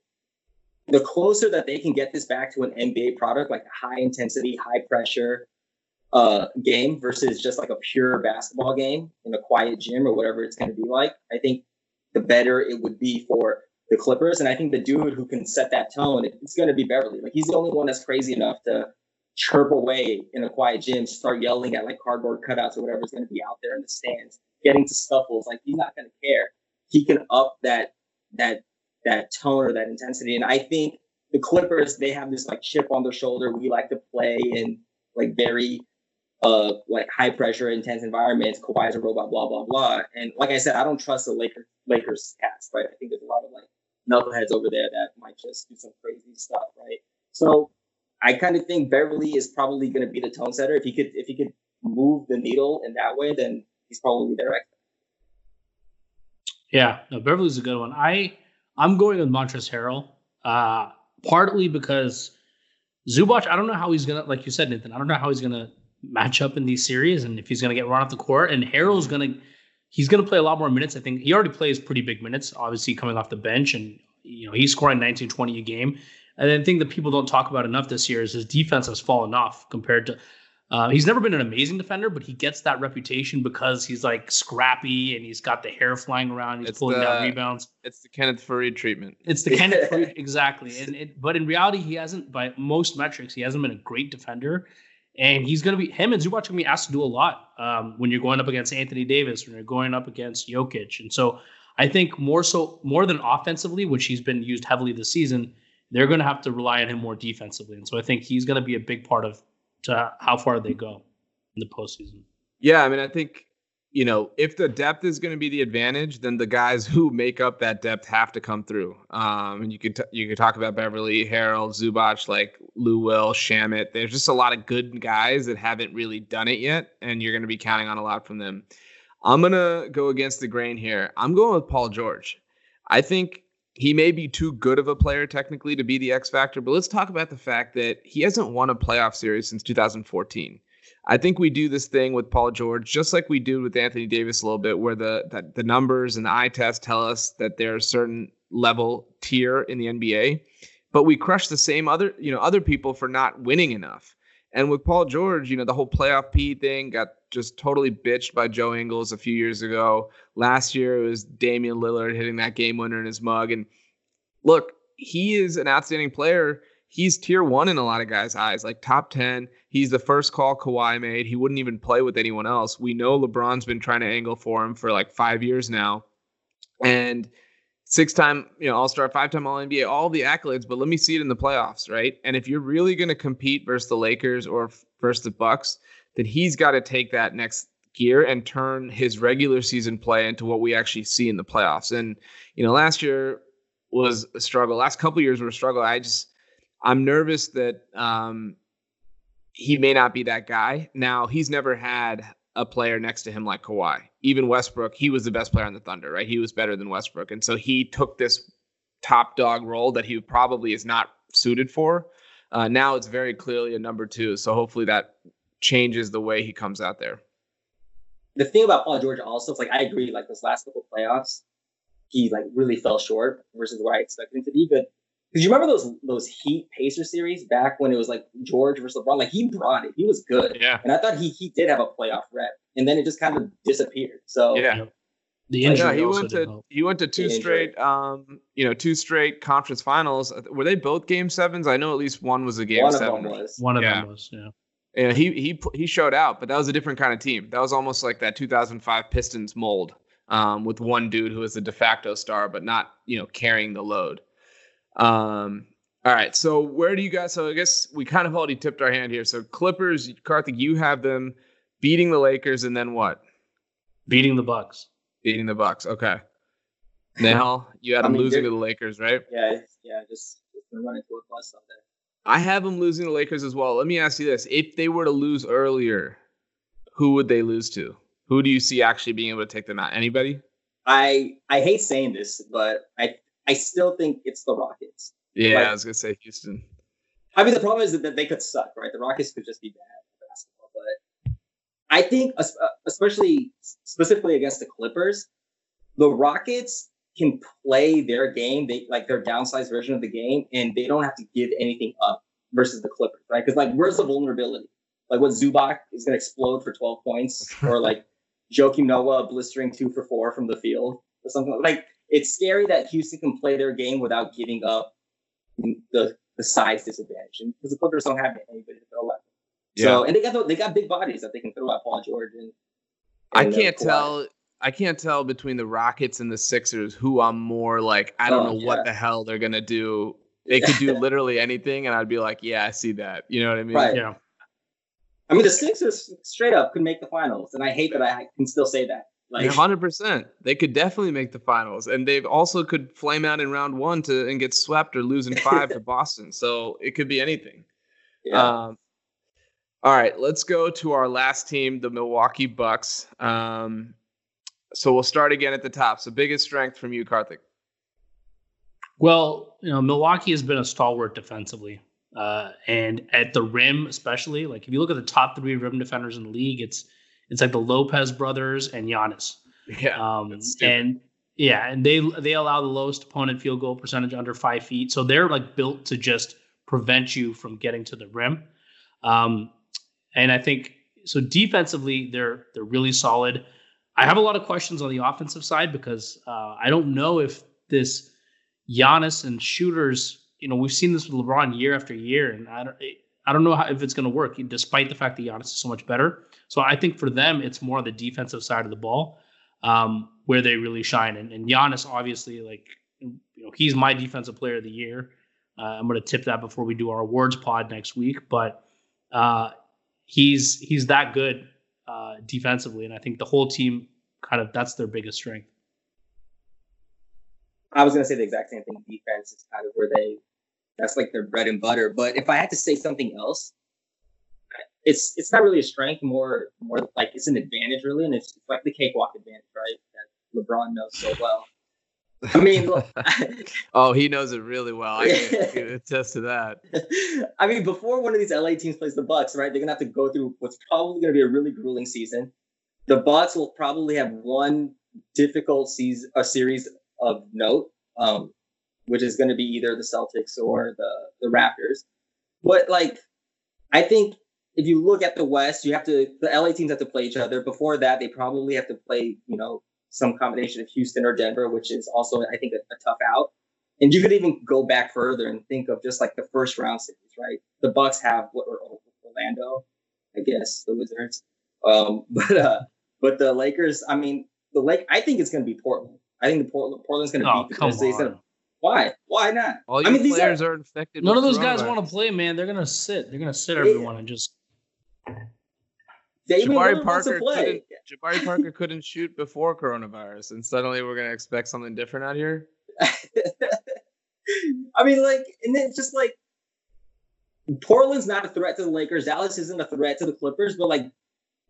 the closer that they can get this back to an NBA product, like high intensity, high pressure, uh, game versus just like a pure basketball game in a quiet gym or whatever it's going to be like, I think the better it would be for the Clippers. And I think the dude who can set that tone, it's going to be Beverley. Like he's the only one that's crazy enough to chirp away in a quiet gym, start yelling at like cardboard cutouts or whatever is going to be out there in the stands, getting to scuffles. Like he's not going to care. He can up that that that tone or that intensity. And I think the Clippers, they have this like chip on their shoulder. We like to play in like very like high pressure, intense environments. Kawhi's a robot, blah blah blah. And like I said, I don't trust the Lakers Lakers cast, right? I think there's a lot of like knuckleheads over there that might just do some crazy stuff, right? So I kind of think Beverley is probably going to be the tone setter. If he could, if he could move the needle in that way, then he's probably their X. Yeah, no, Beverley's a good one. I I'm going with Montrezl Harrell, uh, partly because Zubac. I don't know how he's gonna, like you said, Nathan. I don't know how he's gonna match up in these series and if he's gonna get run off the court. And Harrell's gonna he's gonna play a lot more minutes. I think he already plays pretty big minutes, obviously coming off the bench, and you know he's scoring 19, 20 a game. And the thing that people don't talk about enough this year is his defense has fallen off compared to uh, he's never been an amazing defender, but he gets that reputation because he's like scrappy and he's got the hair flying around. He's It's pulling the- down rebounds. It's the Kenneth Faried treatment. It's the Kenneth Faried- exactly. And it, but in reality, he hasn't. By most metrics, he hasn't been a great defender. And he's going to be him and Zubac are going to be asked to do a lot um, when you're going up against Anthony Davis, when you're going up against Jokic. And so I think more so more than offensively, which he's been used heavily this season, they're going to have to rely on him more defensively. And so I think he's going to be a big part of to how far they go in the postseason. Yeah, I mean, I think you know if the depth is going to be the advantage, then the guys who make up that depth have to come through. Um, and you could t- you could talk about Beverley, Harrell, Zubac, like Lou Will, Shamet. There's just a lot of good guys that haven't really done it yet, and you're going to be counting on a lot from them. I'm gonna go against the grain here. I'm going with Paul George. I think he may be too good of a player technically to be the X factor, but let's talk about the fact that he hasn't won a playoff series since 2014. I think we do this thing with Paul George, just like we do with Anthony Davis a little bit, where the that the numbers and the eye test tell us that there's a certain level tier in the NBA, but we crush the same other you know other people for not winning enough. And with Paul George, you know the whole playoff P thing got just totally bitched by Joe Ingles a few years ago. Last year it was Damian Lillard hitting that game winner in his mug. And look, he is an outstanding player. He's tier one in a lot of guys' eyes, like top 10. He's the first call Kawhi made. He wouldn't even play with anyone else. We know LeBron's been trying to angle for him for like five years now. And six time, you know, all star, five time All NBA, all the accolades, but let me see it in the playoffs, right? And if you're really going to compete versus the Lakers or versus the Bucks, then he's got to take that next gear and turn his regular season play into what we actually see in the playoffs. And, you know, last year was a struggle. Last couple years were a struggle. I just, I'm nervous that um, he may not be that guy. Now, he's never had a player next to him like Kawhi. Even Westbrook, he was the best player on the Thunder, right? He was better than Westbrook. And so he took this top dog role that he probably is not suited for. Uh, now it's very clearly a number two. So hopefully that changes the way he comes out there. the thing about Paul George also is like I agree, like those last couple playoffs, he like really fell short versus where I expected him to be. But because you remember those those Heat Pacer series back when it was like George versus LeBron, like he brought it. He was good. Yeah. And I thought he he did have a playoff rep. And then it just kind of disappeared. So Yeah. The Like, injury Yeah, he also went to help. he went to two straight um you know two straight conference finals. Were they both game sevens? I know at least one was a game one of them was. One of Yeah. them was, yeah. Yeah, he he he showed out, but that was a different kind of team. That was almost like that 2005 Pistons mold, um, with one dude who was the de facto star, but not you know carrying the load. Um, all right, so where do you guys? So I guess we kind of already tipped our hand here. So Clippers, Karthik, you have them beating the Lakers, and then what? Beating the Bucks. Beating the Bucks. Okay. Now you had I them mean, losing to the Lakers, right? Yeah, yeah, just, just running to a bus out there. I have them losing the Lakers as well. Let me ask you this: If they were to lose earlier, who would they lose to? Who do you see actually being able to take them out? Anybody? I I hate saying this, but I I still think it's the Rockets. Yeah, Like- I was gonna say Houston. I mean, the problem is that they could suck, right? The Rockets could just be bad basketball. But I think, uh, especially specifically against the Clippers, the Rockets can play their game, they like their downsized version of the game, and they don't have to give anything up versus the Clippers, right? Because like, where's the vulnerability? Like, what Zubac is going to explode for 12 points, or like Joakim Noah blistering two for four from the field, or something like. It's scary that Houston can play their game without giving up the the size disadvantage, and because the Clippers don't have anybody to throw at. So and they got the, they got big bodies that they can throw at Paul George and. I and, uh, can't tell. I can't tell between the Rockets and the Sixers who I'm more like. I don't Oh, know what the hell they're gonna do. They could do literally anything, and I'd be like, "Yeah, I see that." You know what I mean? Right. Yeah. I mean, the Sixers straight up could make the finals, and I hate that I can still say that. Like hundred percent, they could definitely make the finals, and they also could flame out in round one to and get swept or lose in five to Boston. So it could be anything. yeah. Um, all right, let's go to our last team, the Milwaukee Bucks. Um, so we'll start again at the top. So biggest strength from you, Karthik. Well, you know, Milwaukee has been a stalwart defensively. Uh, and at the rim, especially, like if you look at the top three rim defenders in the league, it's it's like the Lopez brothers and Giannis. Yeah, Um, and yeah, and they they allow the lowest opponent field goal percentage under five feet, so they're like built to just prevent you from getting to the rim. Um, and I think so defensively, they're they're really solid. I have a lot of questions on the offensive side because uh, I don't know if this Giannis and shooters. You know, we've seen this with LeBron year after year, and I don't. I don't know how, if it's going to work, despite the fact that Giannis is so much better. So I think for them, it's more on the defensive side of the ball um, where they really shine. And, and Giannis, obviously, like you know, he's my defensive player of the year. Uh, I'm going to tip that before we do our awards pod next week, but uh, he's he's that good uh, defensively, and I think the whole team kind of that's their biggest strength. I was gonna say the exact same thing. Defense is kind of where they that's like their bread and butter. But if I had to say something else, it's it's not really a strength, more more like it's an advantage really, and it's like the cakewalk advantage, right? That LeBron knows so well. I mean, look, Oh, he knows it really well. I can, can attest to that. I mean, before one of these LA teams plays the Bucks, right? They're gonna have to go through what's probably gonna be a really grueling season. The Bucks will probably have one difficult season, a series of note, um, which is gonna be either the Celtics or the the Raptors. But like, I think if you look at the West, you have to the LA teams have to play each other. Before that, they probably have to play, you know, some combination of Houston or Denver, which is also I think a, a tough out. And you could even go back further and think of just like the first round series, right? The Bucks have what or Orlando, I guess the Wizards, um, but uh, but the Lakers. I mean, the Lake. I think it's going to be Portland. I think the Portland Portland's going to Oh, beat the come Grizzlies. On. Why? Why not? All I your mean, these players are- are, infected. None of those guys want to play, man. They're gonna sit. They're gonna sit Yeah. everyone and just. Damian Jabari Lillard wants to Parker couldn't. Jabari Parker couldn't shoot before coronavirus, and suddenly we're gonna expect something different out here. I mean, like, and then it's just like Portland's not a threat to the Lakers. Dallas isn't a threat to the Clippers, but like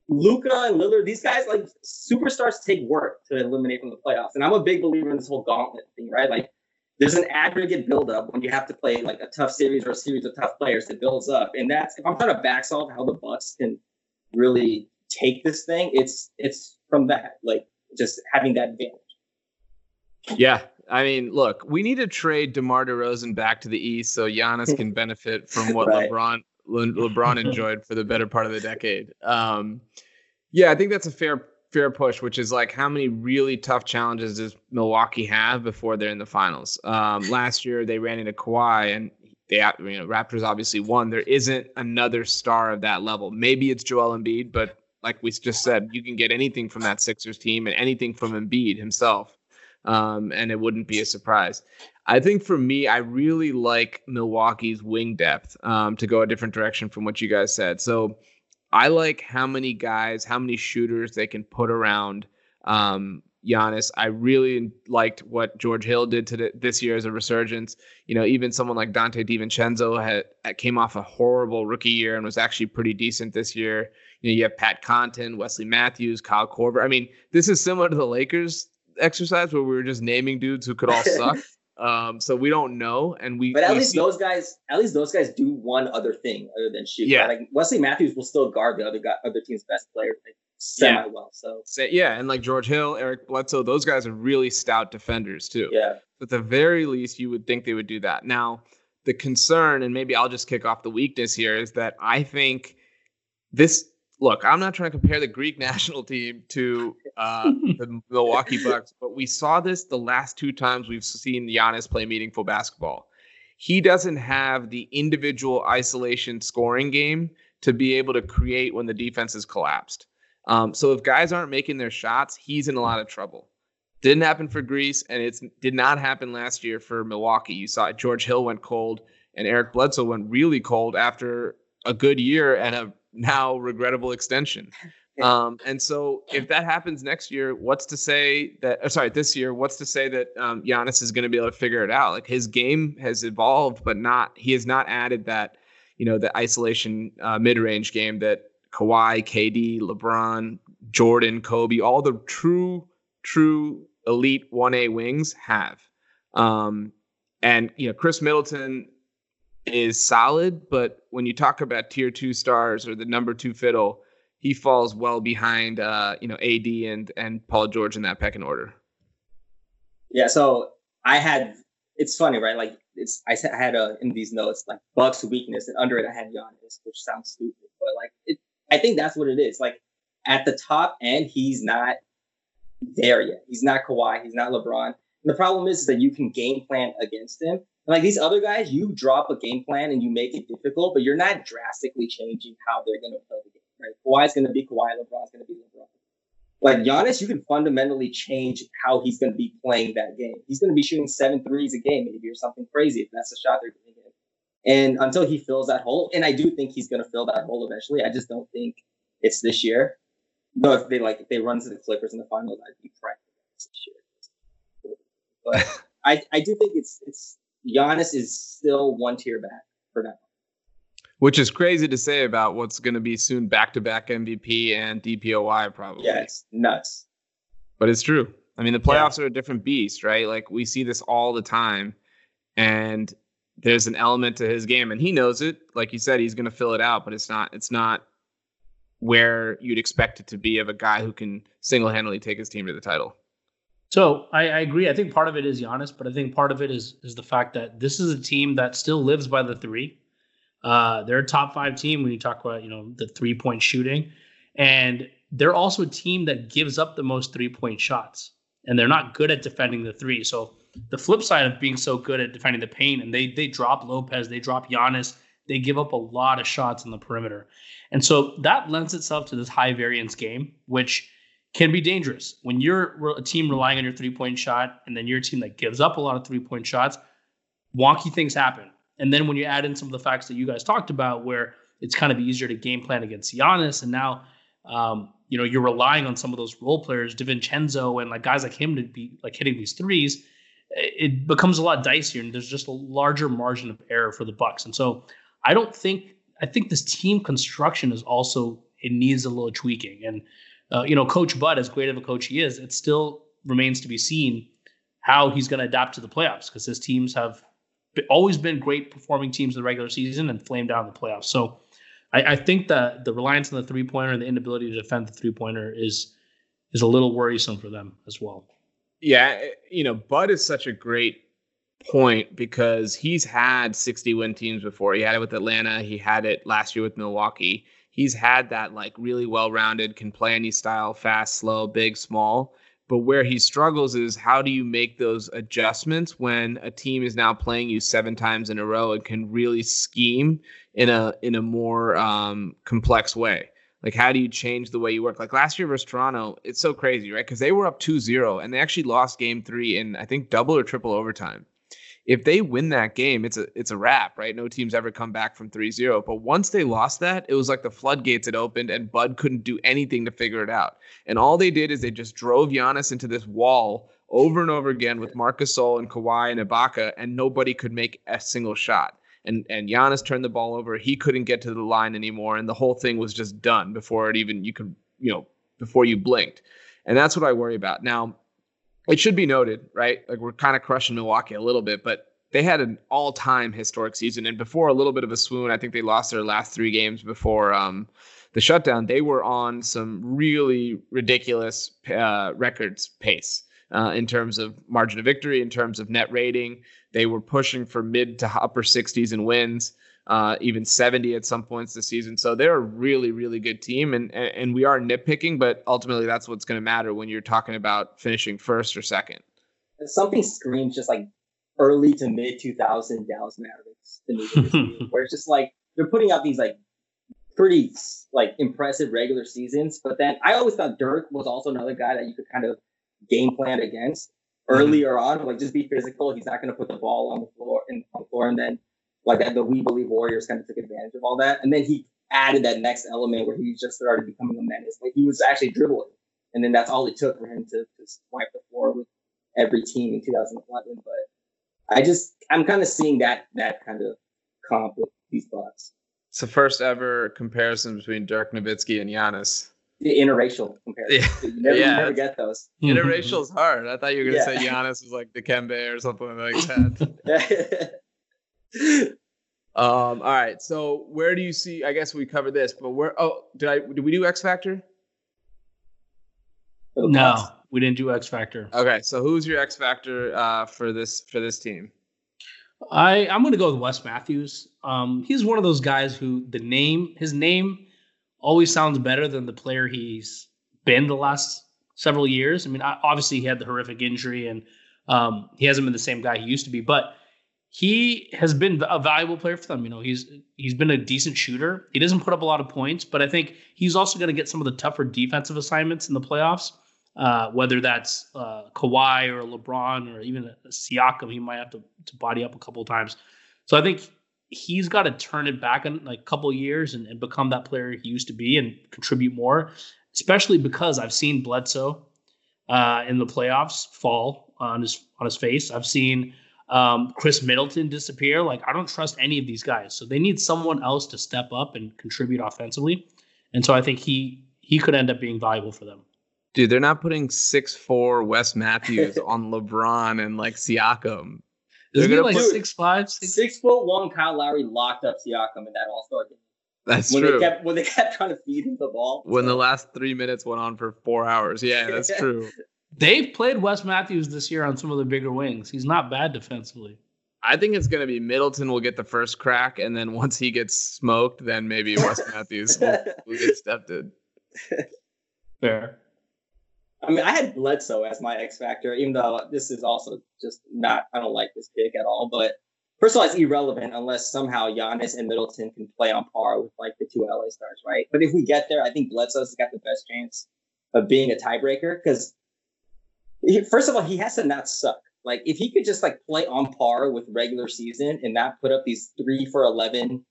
Luka and Lillard, these guys like superstars take work to eliminate from the playoffs. And I'm a big believer in this whole gauntlet thing, right? Like, there's an aggregate buildup when you have to play like a tough series or a series of tough players that builds up. And that's if I'm trying to back solve how the Bucks can really take this thing, it's it's from that, like just having that advantage. Yeah, I mean, look, we need to trade DeMar DeRozan back to the East so Giannis can benefit from what Right. LeBron Le- LeBron enjoyed for the better part of the decade. Um, yeah, I think that's a fair push, which is like how many really tough challenges does Milwaukee have before they're in the finals? Um, last year they ran into Kawhi and they you know Raptors obviously won. There isn't another star of that level. Maybe it's Joel Embiid, but like we just said, you can get anything from that Sixers team and anything from Embiid himself um, and it wouldn't be a surprise. I think for me, I really like Milwaukee's wing depth um, to go a different direction from what you guys said. So I like how many guys, how many shooters they can put around um, Giannis. I really liked what George Hill did to this year as a resurgence. You know, even someone like Donte DiVincenzo had came off a horrible rookie year and was actually pretty decent this year. You know, you have Pat Connaughton, Wesley Matthews, Kyle Korver. I mean, this is similar to the Lakers exercise where we were just naming dudes who could all suck. Um, so we don't know, and we. But at we least see- those guys, at least those guys do one other thing other than shoot. Yeah. Like Wesley Matthews will still guard the other guy, other team's best player like, semi well. So say, yeah, and like George Hill, Eric Bledsoe, those guys are really stout defenders too. yeah, at the very least, you would think they would do that. Now, the concern, and maybe I'll just kick off the weakness here, is that I think this. Look, I'm not trying to compare the Greek national team to uh, the Milwaukee Bucks, but we saw this the last two times we've seen Giannis play meaningful basketball. He doesn't have the individual isolation scoring game to be able to create when the defense is collapsed. Um, so if guys aren't making their shots, he's in a lot of trouble. Didn't happen for Greece, and it did not happen last year for Milwaukee. You saw George Hill went cold, and Eric Bledsoe went really cold after a good year and a now regrettable extension. Um, and so if that happens next year, what's to say that? Uh, sorry, this year, what's to say that um, Giannis is going to be able to figure it out? Like his game has evolved, but not he has not added that, you know, the isolation uh, mid range game that Kawhi, KD, LeBron, Jordan, Kobe, all the true true elite one A wings have. Um, and you know, Khris Middleton is solid, but when you talk about tier two stars or the number two fiddle he falls well behind uh, you know AD and and Paul George in that pecking order. Yeah, so I had it's funny, right? Like it's I had a in these notes like Bucks weakness, and under it I had Giannis, which sounds stupid, but like it, I think that's what it is. Like at the top end, he's not there yet. He's not Kawhi. He's not LeBron. And the problem is, is that you can game plan against him. And like these other guys, you drop a game plan and you make it difficult, but you're not drastically changing how they're going to play the game. Right? Kawhi's going to be Kawhi. LeBron's going to be LeBron. Like Giannis, you can fundamentally change how he's going to be playing that game. He's going to be shooting seven threes a game, maybe, or something crazy if that's the shot they're giving him. And until he fills that hole, and I do think he's going to fill that hole eventually. I just don't think it's this year. No, if they like if they run to the Clippers in the finals, I'd be crying this year. But I, I do think it's it's Giannis is still one tier back for now which is crazy to say about what's going to be soon back-to-back MVP and DPOY probably. Yeah, it's nuts. But it's true. I mean, the playoffs yeah. are a different beast, right? Like we see this all the time, and there's an element to his game, and he knows it. Like you said, he's going to fill it out, but it's not. It's not where you'd expect it to be of a guy who can single-handedly take his team to the title. So I, I, agree. I think part of it is Giannis, but I think part of it is is the fact that this is a team that still lives by the three. Uh, they're a top five team when you talk about you know the three point shooting, and they're also a team that gives up the most three point shots, and they're not good at defending the three. So the flip side of being so good at defending the paint, and they they drop Lopez, they drop Giannis, they give up a lot of shots on the perimeter, and so that lends itself to this high variance game, which can be dangerous when you're a team relying on your three point shot, and then you're a team that gives up a lot of three point shots. Wonky things happen and then when you add in some of the facts that you guys talked about, where it's kind of easier to game plan against Giannis, and now um, you know you're relying on some of those role players, DiVincenzo, and like guys like him to be like hitting these threes, it becomes a lot dicier, and there's just a larger margin of error for the Bucks. And so I don't think I think this team construction is also it needs a little tweaking. And uh, you know, Coach Bud, as great of a coach he is, it still remains to be seen how he's going to adapt to the playoffs because his teams have always been great performing teams in the regular season and flamed out in the playoffs. So I, I think that the reliance on the three pointer and the inability to defend the three pointer is is a little worrisome for them as well. Yeah, you know, Bud is such a great point because he's had 60 win teams before. He had it with Atlanta, he had it last year with Milwaukee. He's had that like really well rounded, can play any style, fast, slow, big, small. But where he struggles is how do you make those adjustments when a team is now playing you seven times in a row and can really scheme in a in a more um, complex way. Like how do you change the way you work? Like last year versus Toronto, it's so crazy, right? Because they were up 2-0 and they actually lost game three in I think double or triple overtime if they win that game, it's a it's a wrap, right? No team's ever come back from 3-0. But once they lost that, it was like the floodgates had opened and Bud couldn't do anything to figure it out. And all they did is they just drove Giannis into this wall over and over again with Marc Gasol and Kawhi and Ibaka, and nobody could make a single shot. And and Giannis turned the ball over. He couldn't get to the line anymore, and the whole thing was just done before it even you could you know before you blinked. And that's what I worry about now it should be noted, right? Like we're kind of crushing Milwaukee a little bit, but they had an all-time historic season, and before a little bit of a swoon, I think they lost their last three games before um, the shutdown. They were on some really ridiculous uh, records pace uh, in terms of margin of victory, in terms of net rating. They were pushing for mid to upper 60s in wins uh, even 70 at some points this season. So they're a really, really good team, and and we are nitpicking, but ultimately that's what's going to matter when you're talking about finishing first or second. Something screams just like early to mid 2000 Dallas Mavericks to me, where it's just like they're putting out these like pretty like impressive regular seasons, but then I always thought Dirk was also another guy that you could kind of game plan against mm-hmm. earlier on, like just be physical. He's not going to put the ball on the floor and on the floor, and then like the We Believe Warriors kind of took advantage of all that. And then he added that next element where he just started becoming a menace. Like he was actually dribbling, and then that's all it took for him to just wipe the floor with every team in 2011. But I just I'm kind of seeing that that kind of comp with these Bucks. It's the first ever comparison between Dirk Nowitzki and Giannis. The interracial comparison. Yeah. You never, Yeah. you never get those. Interracial is hard. I thought you were gonna Yeah. say Giannis was like Dikembe or something like that. um, all right. So where do you see? I guess we covered this, but where? Oh, did I? Did we do X Factor? No, we didn't do X Factor. Okay. So who's your X Factor uh, for this for this team? I I'm gonna go with Wes Matthews. Um, he's one of those guys who the name his name always sounds better than the player he's been the last several years. I mean, I- obviously he had the horrific injury and um, he hasn't been the same guy he used to be, but he has been a valuable player for them. You know, he's he's been a decent shooter. He doesn't put up a lot of points, but I think he's also going to get some of the tougher defensive assignments in the playoffs. Uh, whether that's uh, Kawhi or LeBron or even a Siakam, he might have to, to body up a couple of times. So I think he's got to turn it back in like a couple years and, and become that player he used to be and contribute more. Especially because I've seen Bledsoe uh, in the playoffs fall on his on his face. I've seen um, Khris Middleton disappear. Like I don't trust any of these guys, so they need someone else to step up and contribute offensively. And so I think he he could end up being valuable for them. Dude, they're not putting six four Wes Matthews on LeBron and like Siakam. They're Isn't he gonna like put- six five, six? Six foot one Kyle Lowry locked up Siakam in that All Star game. That's When true. they kept when they kept trying to feed him the ball. when the last three minutes went on for four hours. Yeah, that's true. They've played Wes Matthews this year on some of the bigger wings. He's not bad defensively. I think it's going to be Middleton will get the first crack, and then once he gets smoked, then maybe Wes Matthews will, will get stepped in. Fair. I mean, I had Bledsoe as my X factor, even though this is also just not. I don't like this pick at all. But first of all, it's irrelevant unless somehow Giannis and Middleton can play on par with like the two LA stars, right? But if we get there, I think Bledsoe's got the best chance of being a tiebreaker because first of all, he has to not suck. Like if he could just like play on par with regular season and not put up these three for 11,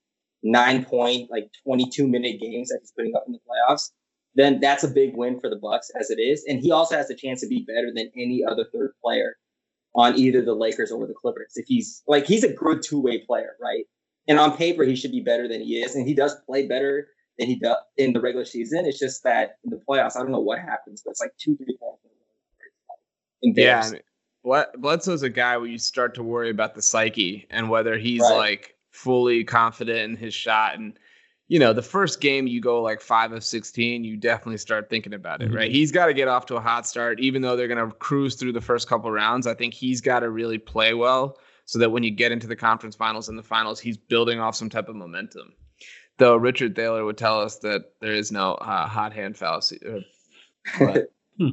nine point, like 22 minute games that he's putting up in the playoffs, then that's a big win for the Bucks as it is. And he also has a chance to be better than any other third player on either the Lakers or the Clippers. If he's like he's a good two way player, right? And on paper he should be better than he is, and he does play better than he does in the regular season. It's just that in the playoffs, I don't know what happens, but it's like two, three points. In Yeah. I mean, Bled- Bledsoe's a guy where you start to worry about the psyche and whether he's Right. like fully confident in his shot. And you know, the first game you go like five of sixteen, you definitely start thinking about it, right? He's got to get off to a hot start, even though they're going to cruise through the first couple rounds. I think he's got to really play well so that when you get into the conference finals and the finals, he's building off some type of momentum. Though Richard Thaler would tell us that there is no uh, hot hand fallacy. uh, but-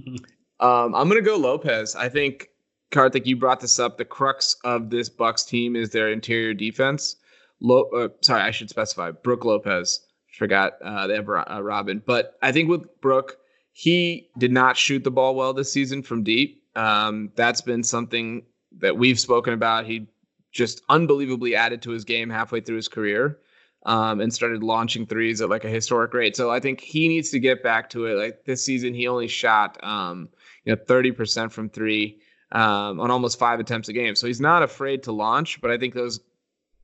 um, I'm gonna go Lopez. I think Karthik, you brought this up. The crux of this Bucks team is their interior defense. Lo- uh, sorry, I should specify. Brook Lopez. Forgot uh, they have uh, Robin, but I think with Brook, he did not shoot the ball well this season from deep. Um, that's been something that we've spoken about. He just unbelievably added to his game halfway through his career. Um, and started launching threes at like a historic rate. So I think he needs to get back to it. Like this season, he only shot um, you know 30% from three um, on almost five attempts a game. So he's not afraid to launch, but I think those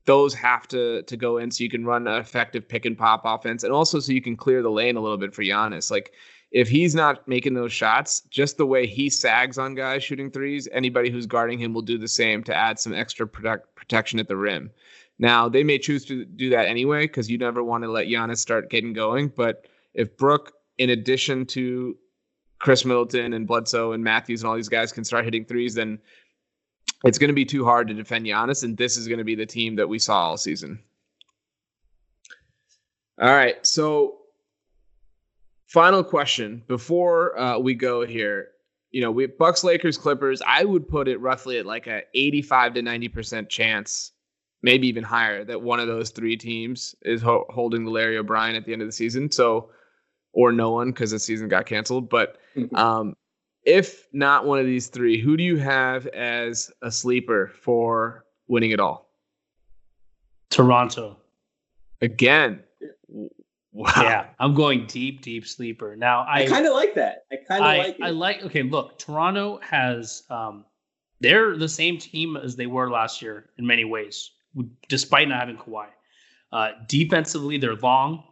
those have to to go in so you can run an effective pick and pop offense, and also so you can clear the lane a little bit for Giannis. Like if he's not making those shots, just the way he sags on guys shooting threes, anybody who's guarding him will do the same to add some extra protect, protection at the rim. Now they may choose to do that anyway because you never want to let Giannis start getting going. But if Brook, in addition to Khris Middleton and Bledsoe and Matthews and all these guys can start hitting threes, then it's going to be too hard to defend Giannis, and this is going to be the team that we saw all season. All right, so final question before uh, we go here. You know, we Bucks, Lakers, Clippers. I would put it roughly at like a 85 to 90 percent chance, maybe even higher, that one of those three teams is ho- holding the Larry O'Brien at the end of the season. So, or no one because the season got canceled. But um, if not one of these three, who do you have as a sleeper for winning it all? Toronto. Again, Wow. Yeah, I'm going deep, deep sleeper. Now I, I kind of like that. I kind of like it. I like okay, look, Toronto has um they're the same team as they were last year in many ways, despite not having Kawhi. Uh, defensively, they're long,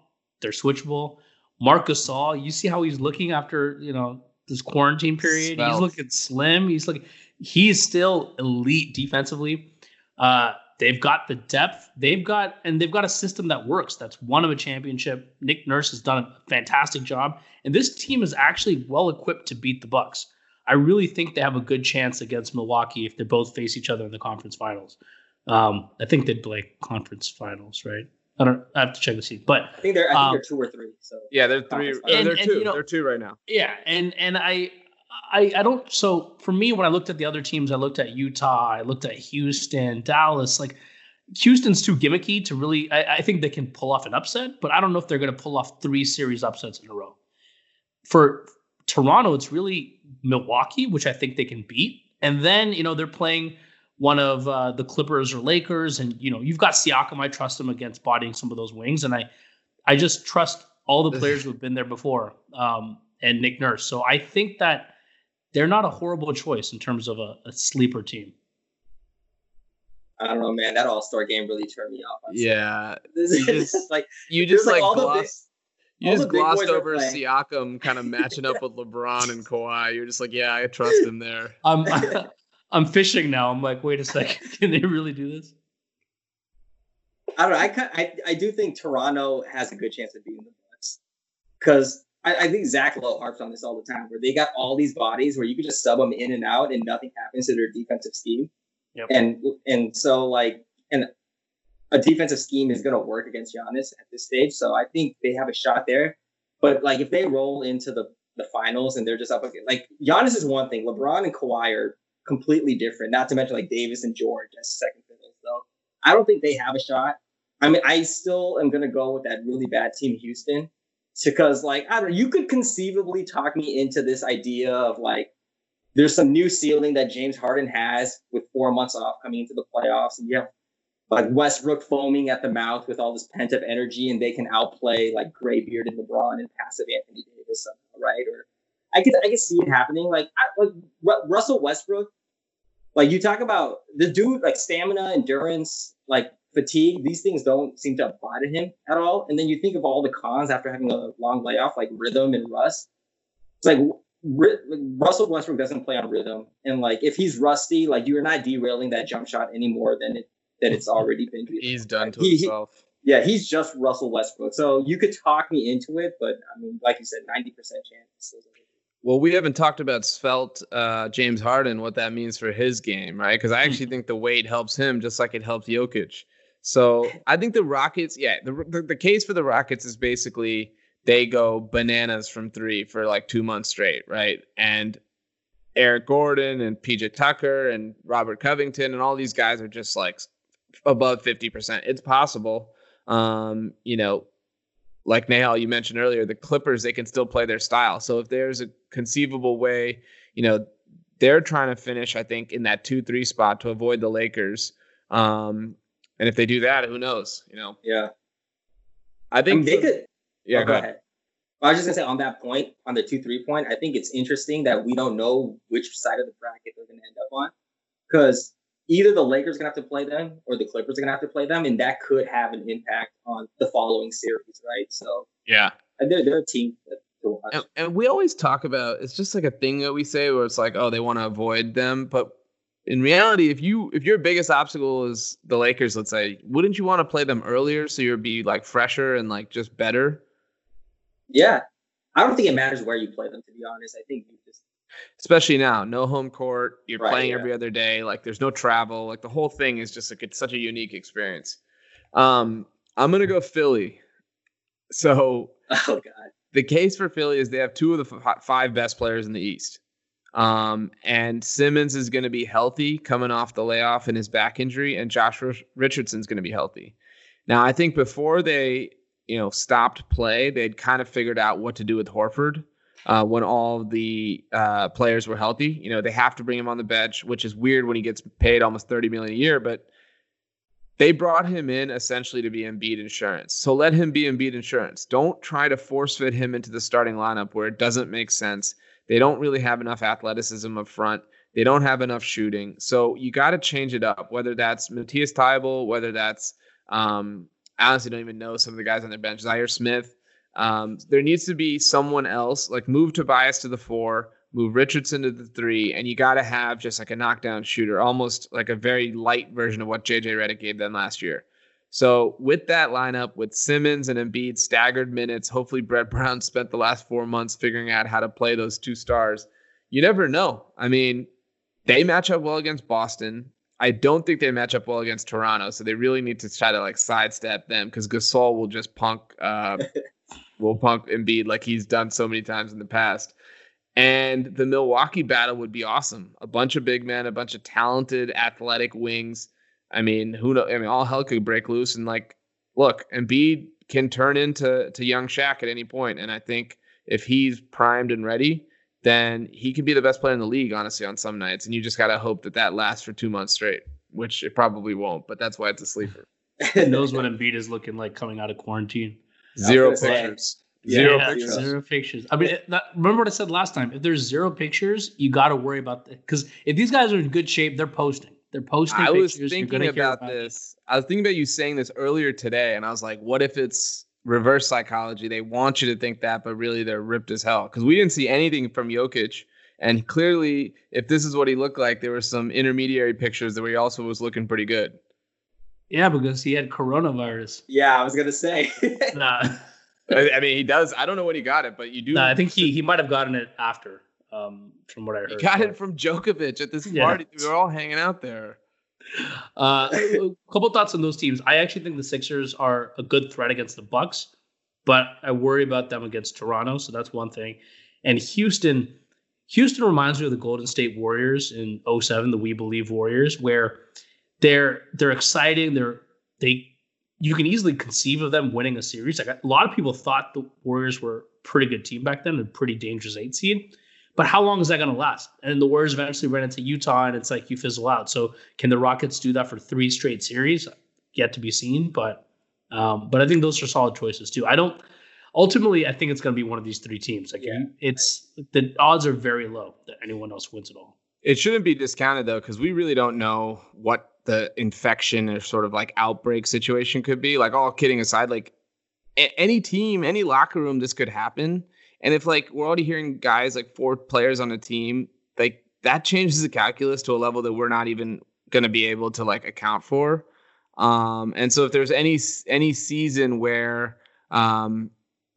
they're switchable. Marc Gasol, you see how he's looking after you know this quarantine period. He's looking slim. He's looking. He's still elite defensively. Uh, they've got the depth. They've got and they've got a system that works. That's won of a championship. Nick Nurse has done a fantastic job, and this team is actually well equipped to beat the Bucks. I really think they have a good chance against Milwaukee if they both face each other in the conference finals. Um, I think they'd play conference finals, right? I don't. I have to check the seat, but I think they're. I think um, they're two or three. So Yeah, they're three. And- or they're and, two. you know- they're two right now. yeah, and and I, I I don't. So for me, when I looked at the other teams, I looked at Utah, I looked at Houston, Dallas. Like Houston's too gimmicky to really. I, I think they can pull off an upset, but I don't know if they're going to pull off three series upsets in a row. For Toronto, it's really Milwaukee, which I think they can beat, and then you know they're playing one of uh, the Clippers or Lakers, and you know you've got Siakam. I trust him against bodying some of those wings, and I, I just trust all the players who've been there before, um, and Nick Nurse. So I think that they're not a horrible choice in terms of a, a sleeper team. I don't know, man. That All Star game really turned me off. honestly. Yeah, This is You just- just like you just like, like, all the big- you all just glossed over. Siakam kind of matching up with LeBron and Kawhi. You're just like, yeah, I trust him there. I'm I'm fishing now. I'm like, wait a second, can they really do this? I don't know. I, I I do think Toronto has a good chance of beating the Bucks because I, I think Zach Lowe harps on this all the time, where they got all these bodies where you could just sub them in and out and nothing happens to their defensive scheme. Yep. And and so like and a defensive scheme is going to work against Giannis at this stage. So I think they have a shot there. But like if they roll into the the finals and they're just up against like Giannis is one thing, LeBron and Kawhi are completely different. Not to mention like Davis and George as second fiddles. So I don't think they have a shot. I mean, I still am gonna go with that really bad team, Houston, because like I don't. You could conceivably talk me into this idea of like there's some new ceiling that James Harden has with four months off coming into the playoffs, and you have like Westbrook foaming at the mouth with all this pent up energy, and they can outplay like gray bearded LeBron and passive Anthony Davis, right? Or I could I could see it happening. Like I, like Ru- Russell Westbrook, like you talk about the dude, like stamina, endurance, like fatigue. These things don't seem to apply to him at all. And then you think of all the cons after having a long layoff, like rhythm and rust. It's like Russell Westbrook doesn't play on rhythm, and like if he's rusty, like you're not derailing that jump shot any more than it than it's already been. He's done to He- he- himself. Yeah, he's just Russell Westbrook. So you could talk me into it, but I mean, like you said, ninety percent chance. Well, we haven't talked about Svelte uh, James Harden, what that means for his game, right? Because I actually think the weight helps him just like it helps Jokic. So I think the Rockets, yeah, the, the the case for the Rockets is basically they go bananas from three for like two months straight, right? And Eric Gordon and PJ Tucker and Robert Covington and all these guys are just like above fifty percent. It's possible, um, you know, like Nehal, you mentioned earlier, the Clippers, they can still play their style. So if there's a conceivable way, you know, they're trying to finish, I think, in that two, three spot to avoid the Lakers. Um, and if they do that, who knows? You know, Yeah, I I think mean, they could. Yeah, Oh, go ahead. I was just gonna say on that point, on the two three point, I think it's interesting that we don't know which side of the bracket they're gonna end up on, because either the Lakers are gonna have to play them or the Clippers are gonna have to play them, and that could have an impact on the following series, right? So Yeah. and they're they're a team that. And, and we always talk about it's just like a thing that we say where it's like, oh, they want to avoid them, but in reality, if you if your biggest obstacle is the Lakers, let's say, wouldn't you want to play them earlier so you'd be like fresher and like just better? Yeah, I don't think it matters where you play them. To be honest, I think you just especially now no home court you're Right, playing yeah. every other day like there's no travel like the whole thing is just like it's such a unique experience. Um i'm gonna go philly. So oh god, the case for philly is they have two of the f- five best players in the east. Um and simmons is going to be healthy coming off the layoff and his back injury and josh Rich- richardson's going to be healthy. Now i think before they you know stopped play they'd kind of figured out what to do with horford uh, when all the uh, players were healthy. You know, they have to bring him on the bench, which is weird when he gets paid almost 30 million a year. But they brought him in essentially to be Embiid insurance. So let him be Embiid insurance. Don't try to force fit him into the starting lineup where it doesn't make sense. They don't really have enough athleticism up front. They don't have enough shooting. So you got to change it up, whether that's Matisse Thybulle, whether that's, um, I honestly don't even know some of the guys on their bench, Zhaire Smith. Um, there needs to be someone else, like move Tobias to the four, move Richardson to the three, and you got to have just like a knockdown shooter, almost like a very light version of what JJ Redick gave them last year. So with that lineup, with Simmons and Embiid staggered minutes, hopefully Brett Brown spent the last four months figuring out how to play those two stars. You never know. I mean, they match up well against Boston. I don't think they match up well against Toronto, so they really need to try to like sidestep them because Gasol will just punk, uh, will punk Embiid like he's done so many times in the past. And the Milwaukee battle would be awesome. A bunch of big men, a bunch of talented, athletic wings. I mean, who know? I mean, all hell could break loose. And like, look, Embiid can turn into to young Shaq at any point. And I think if he's primed and ready, then he can be the best player in the league, honestly, on some nights. And you just got to hope that that lasts for two months straight, which it probably won't. But that's why it's a sleeper. knows what Embiid is looking like coming out of quarantine. Zero pictures. Zero yeah, pictures. Zero pictures. I mean, that, remember what I said last time? If there's zero pictures, you got to worry about that because if these guys are in good shape, they're posting. They're posting. I was thinking about, about, this. It. I was thinking about you saying this earlier today, and I was like, what if it's reverse psychology? They want you to think that, but really they're ripped as hell because we didn't see anything from Jokic. And clearly, if this is what he looked like, there were some intermediary pictures where he also was looking pretty good. Yeah, because he had coronavirus. Yeah, I was gonna say. nah. I mean, he does. I don't know when he got it, but you do. No, I think he he might have gotten it after. Um, from what I heard, he got but... it from Djokovic at this yeah. party. We were all hanging out there. Uh, a couple thoughts on those teams. I actually think the Sixers are a good threat against the Bucks, but I worry about them against Toronto. So that's one thing. And Houston, Houston reminds me of the Golden State Warriors in 07, the We Believe Warriors, where they're they're exciting. They're they you can easily conceive of them winning a series. Like a lot of people thought the Warriors were a pretty good team back then, a pretty dangerous eight seed. But how long is that going to last? And the Warriors eventually ran into Utah, and it's like you fizzle out. So can the Rockets do that for three straight series? Yet to be seen. But um, but I think those are solid choices too. I don't. Ultimately, I think it's going to be one of these three teams. Like yeah. it's the odds are very low that anyone else wins it all. It shouldn't be discounted though, because we really don't know what the infection or sort of like outbreak situation could be. Like all kidding aside, like a- any team, any locker room, this could happen. And if like we're already hearing guys like four players on a team, like that changes the calculus to a level that we're not even going to be able to like account for. Um, and so if there's any any season where um,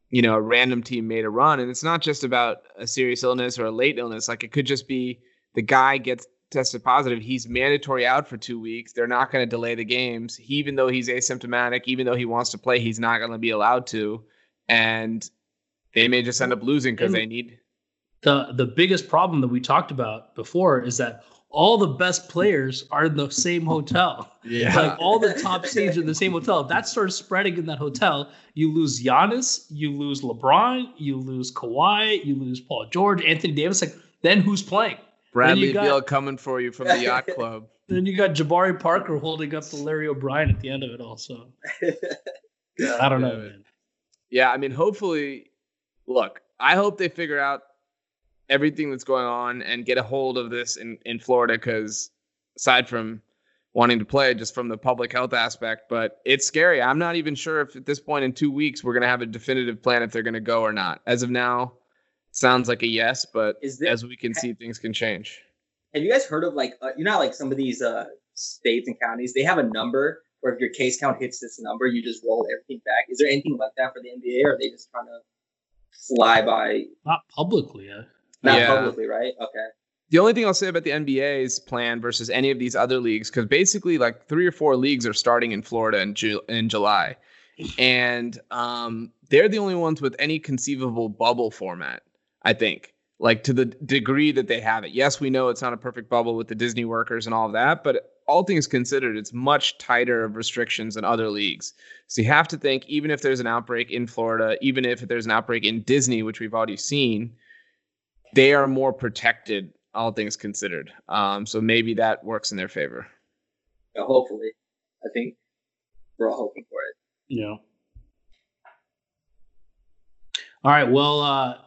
you know a random team made a run, and it's not just about a serious illness or a late illness, like it could just be the guy gets tested positive, he's mandatory out for two weeks. They're not going to delay the games. He, even though he's asymptomatic, even though he wants to play, he's not going to be allowed to. And they may just end up losing because they need. The the biggest problem that we talked about before is that all the best players are in the same hotel. Yeah. Like all the top seeds are in the same hotel. If that starts spreading in that hotel, you lose Giannis, you lose LeBron, you lose Kawhi, you lose Paul George, Anthony Davis. Like, then who's playing? Bradley got, Beal coming for you from the yacht club. Then you got Jabari Parker holding up the Larry O'Brien at the end of it also. I don't know, man. Yeah, I mean, hopefully, look, I hope they figure out everything that's going on and get a hold of this in, in Florida because aside from wanting to play, just from the public health aspect, but it's scary. I'm not even sure if at this point in two weeks we're going to have a definitive plan if they're going to go or not. As of now, sounds like a yes, but there, as we can see, things can change. Have you guys heard of like uh, you know like some of these uh, states and counties they have a number where if your case count hits this number, you just roll everything back. Is there anything like that for the NBA, or are they just trying to fly by? Not publicly, yeah. Not yeah. publicly, right? Okay. The only thing I'll say about the NBA's plan versus any of these other leagues, because basically like three or four leagues are starting in Florida in, Ju- in July, and um, they're the only ones with any conceivable bubble format. I think, like to the degree that they have it. Yes, we know it's not a perfect bubble with the Disney workers and all of that, but all things considered, it's much tighter of restrictions than other leagues. So you have to think, even if there's an outbreak in Florida, even if there's an outbreak in Disney, which we've already seen, they are more protected, all things considered. Um, so maybe that works in their favor. Yeah, hopefully, I think we're all hoping for it. Yeah. All right. Well, uh,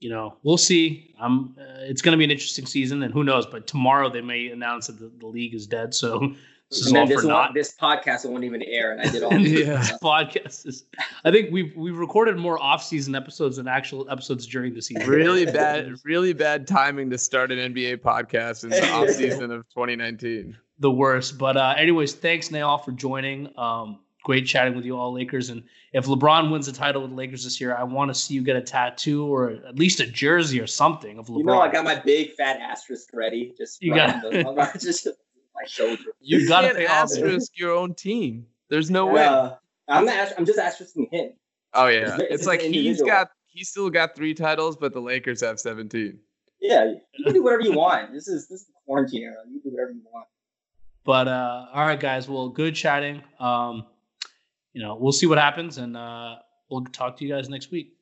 you know, we'll see. Um, uh, it's going to be an interesting season, and who knows? But tomorrow they may announce that the, the league is dead. So this is all this, for naught. this podcast won't even air, and I did all. Yeah. This podcast is. I think we've we've recorded more off-season episodes than actual episodes during the season. Really bad, really bad timing to start an NBA podcast in the off season of 2019. the worst. But uh, anyways, thanks Nehal for joining. Um, great chatting with you all, Lakers. And if LeBron wins the title with the Lakers this year, I want to see you get a tattoo or at least a jersey or something of LeBron. You know, I got my big fat asterisk ready. Just You got- the- just my shoulder. You, You gotta can't it. asterisk your own team. There's no way. Uh, I'm not. ast- I'm just asterisking him. Oh yeah, it's- it's it's like an he's individual. got he's still got three titles, but the Lakers have 17. Yeah, you can do whatever you want. This is this is the quarantine era. You can do whatever you want. But uh, all right, guys. Well, good chatting. Um, you know, we'll see what happens, and uh, we'll talk to you guys next week.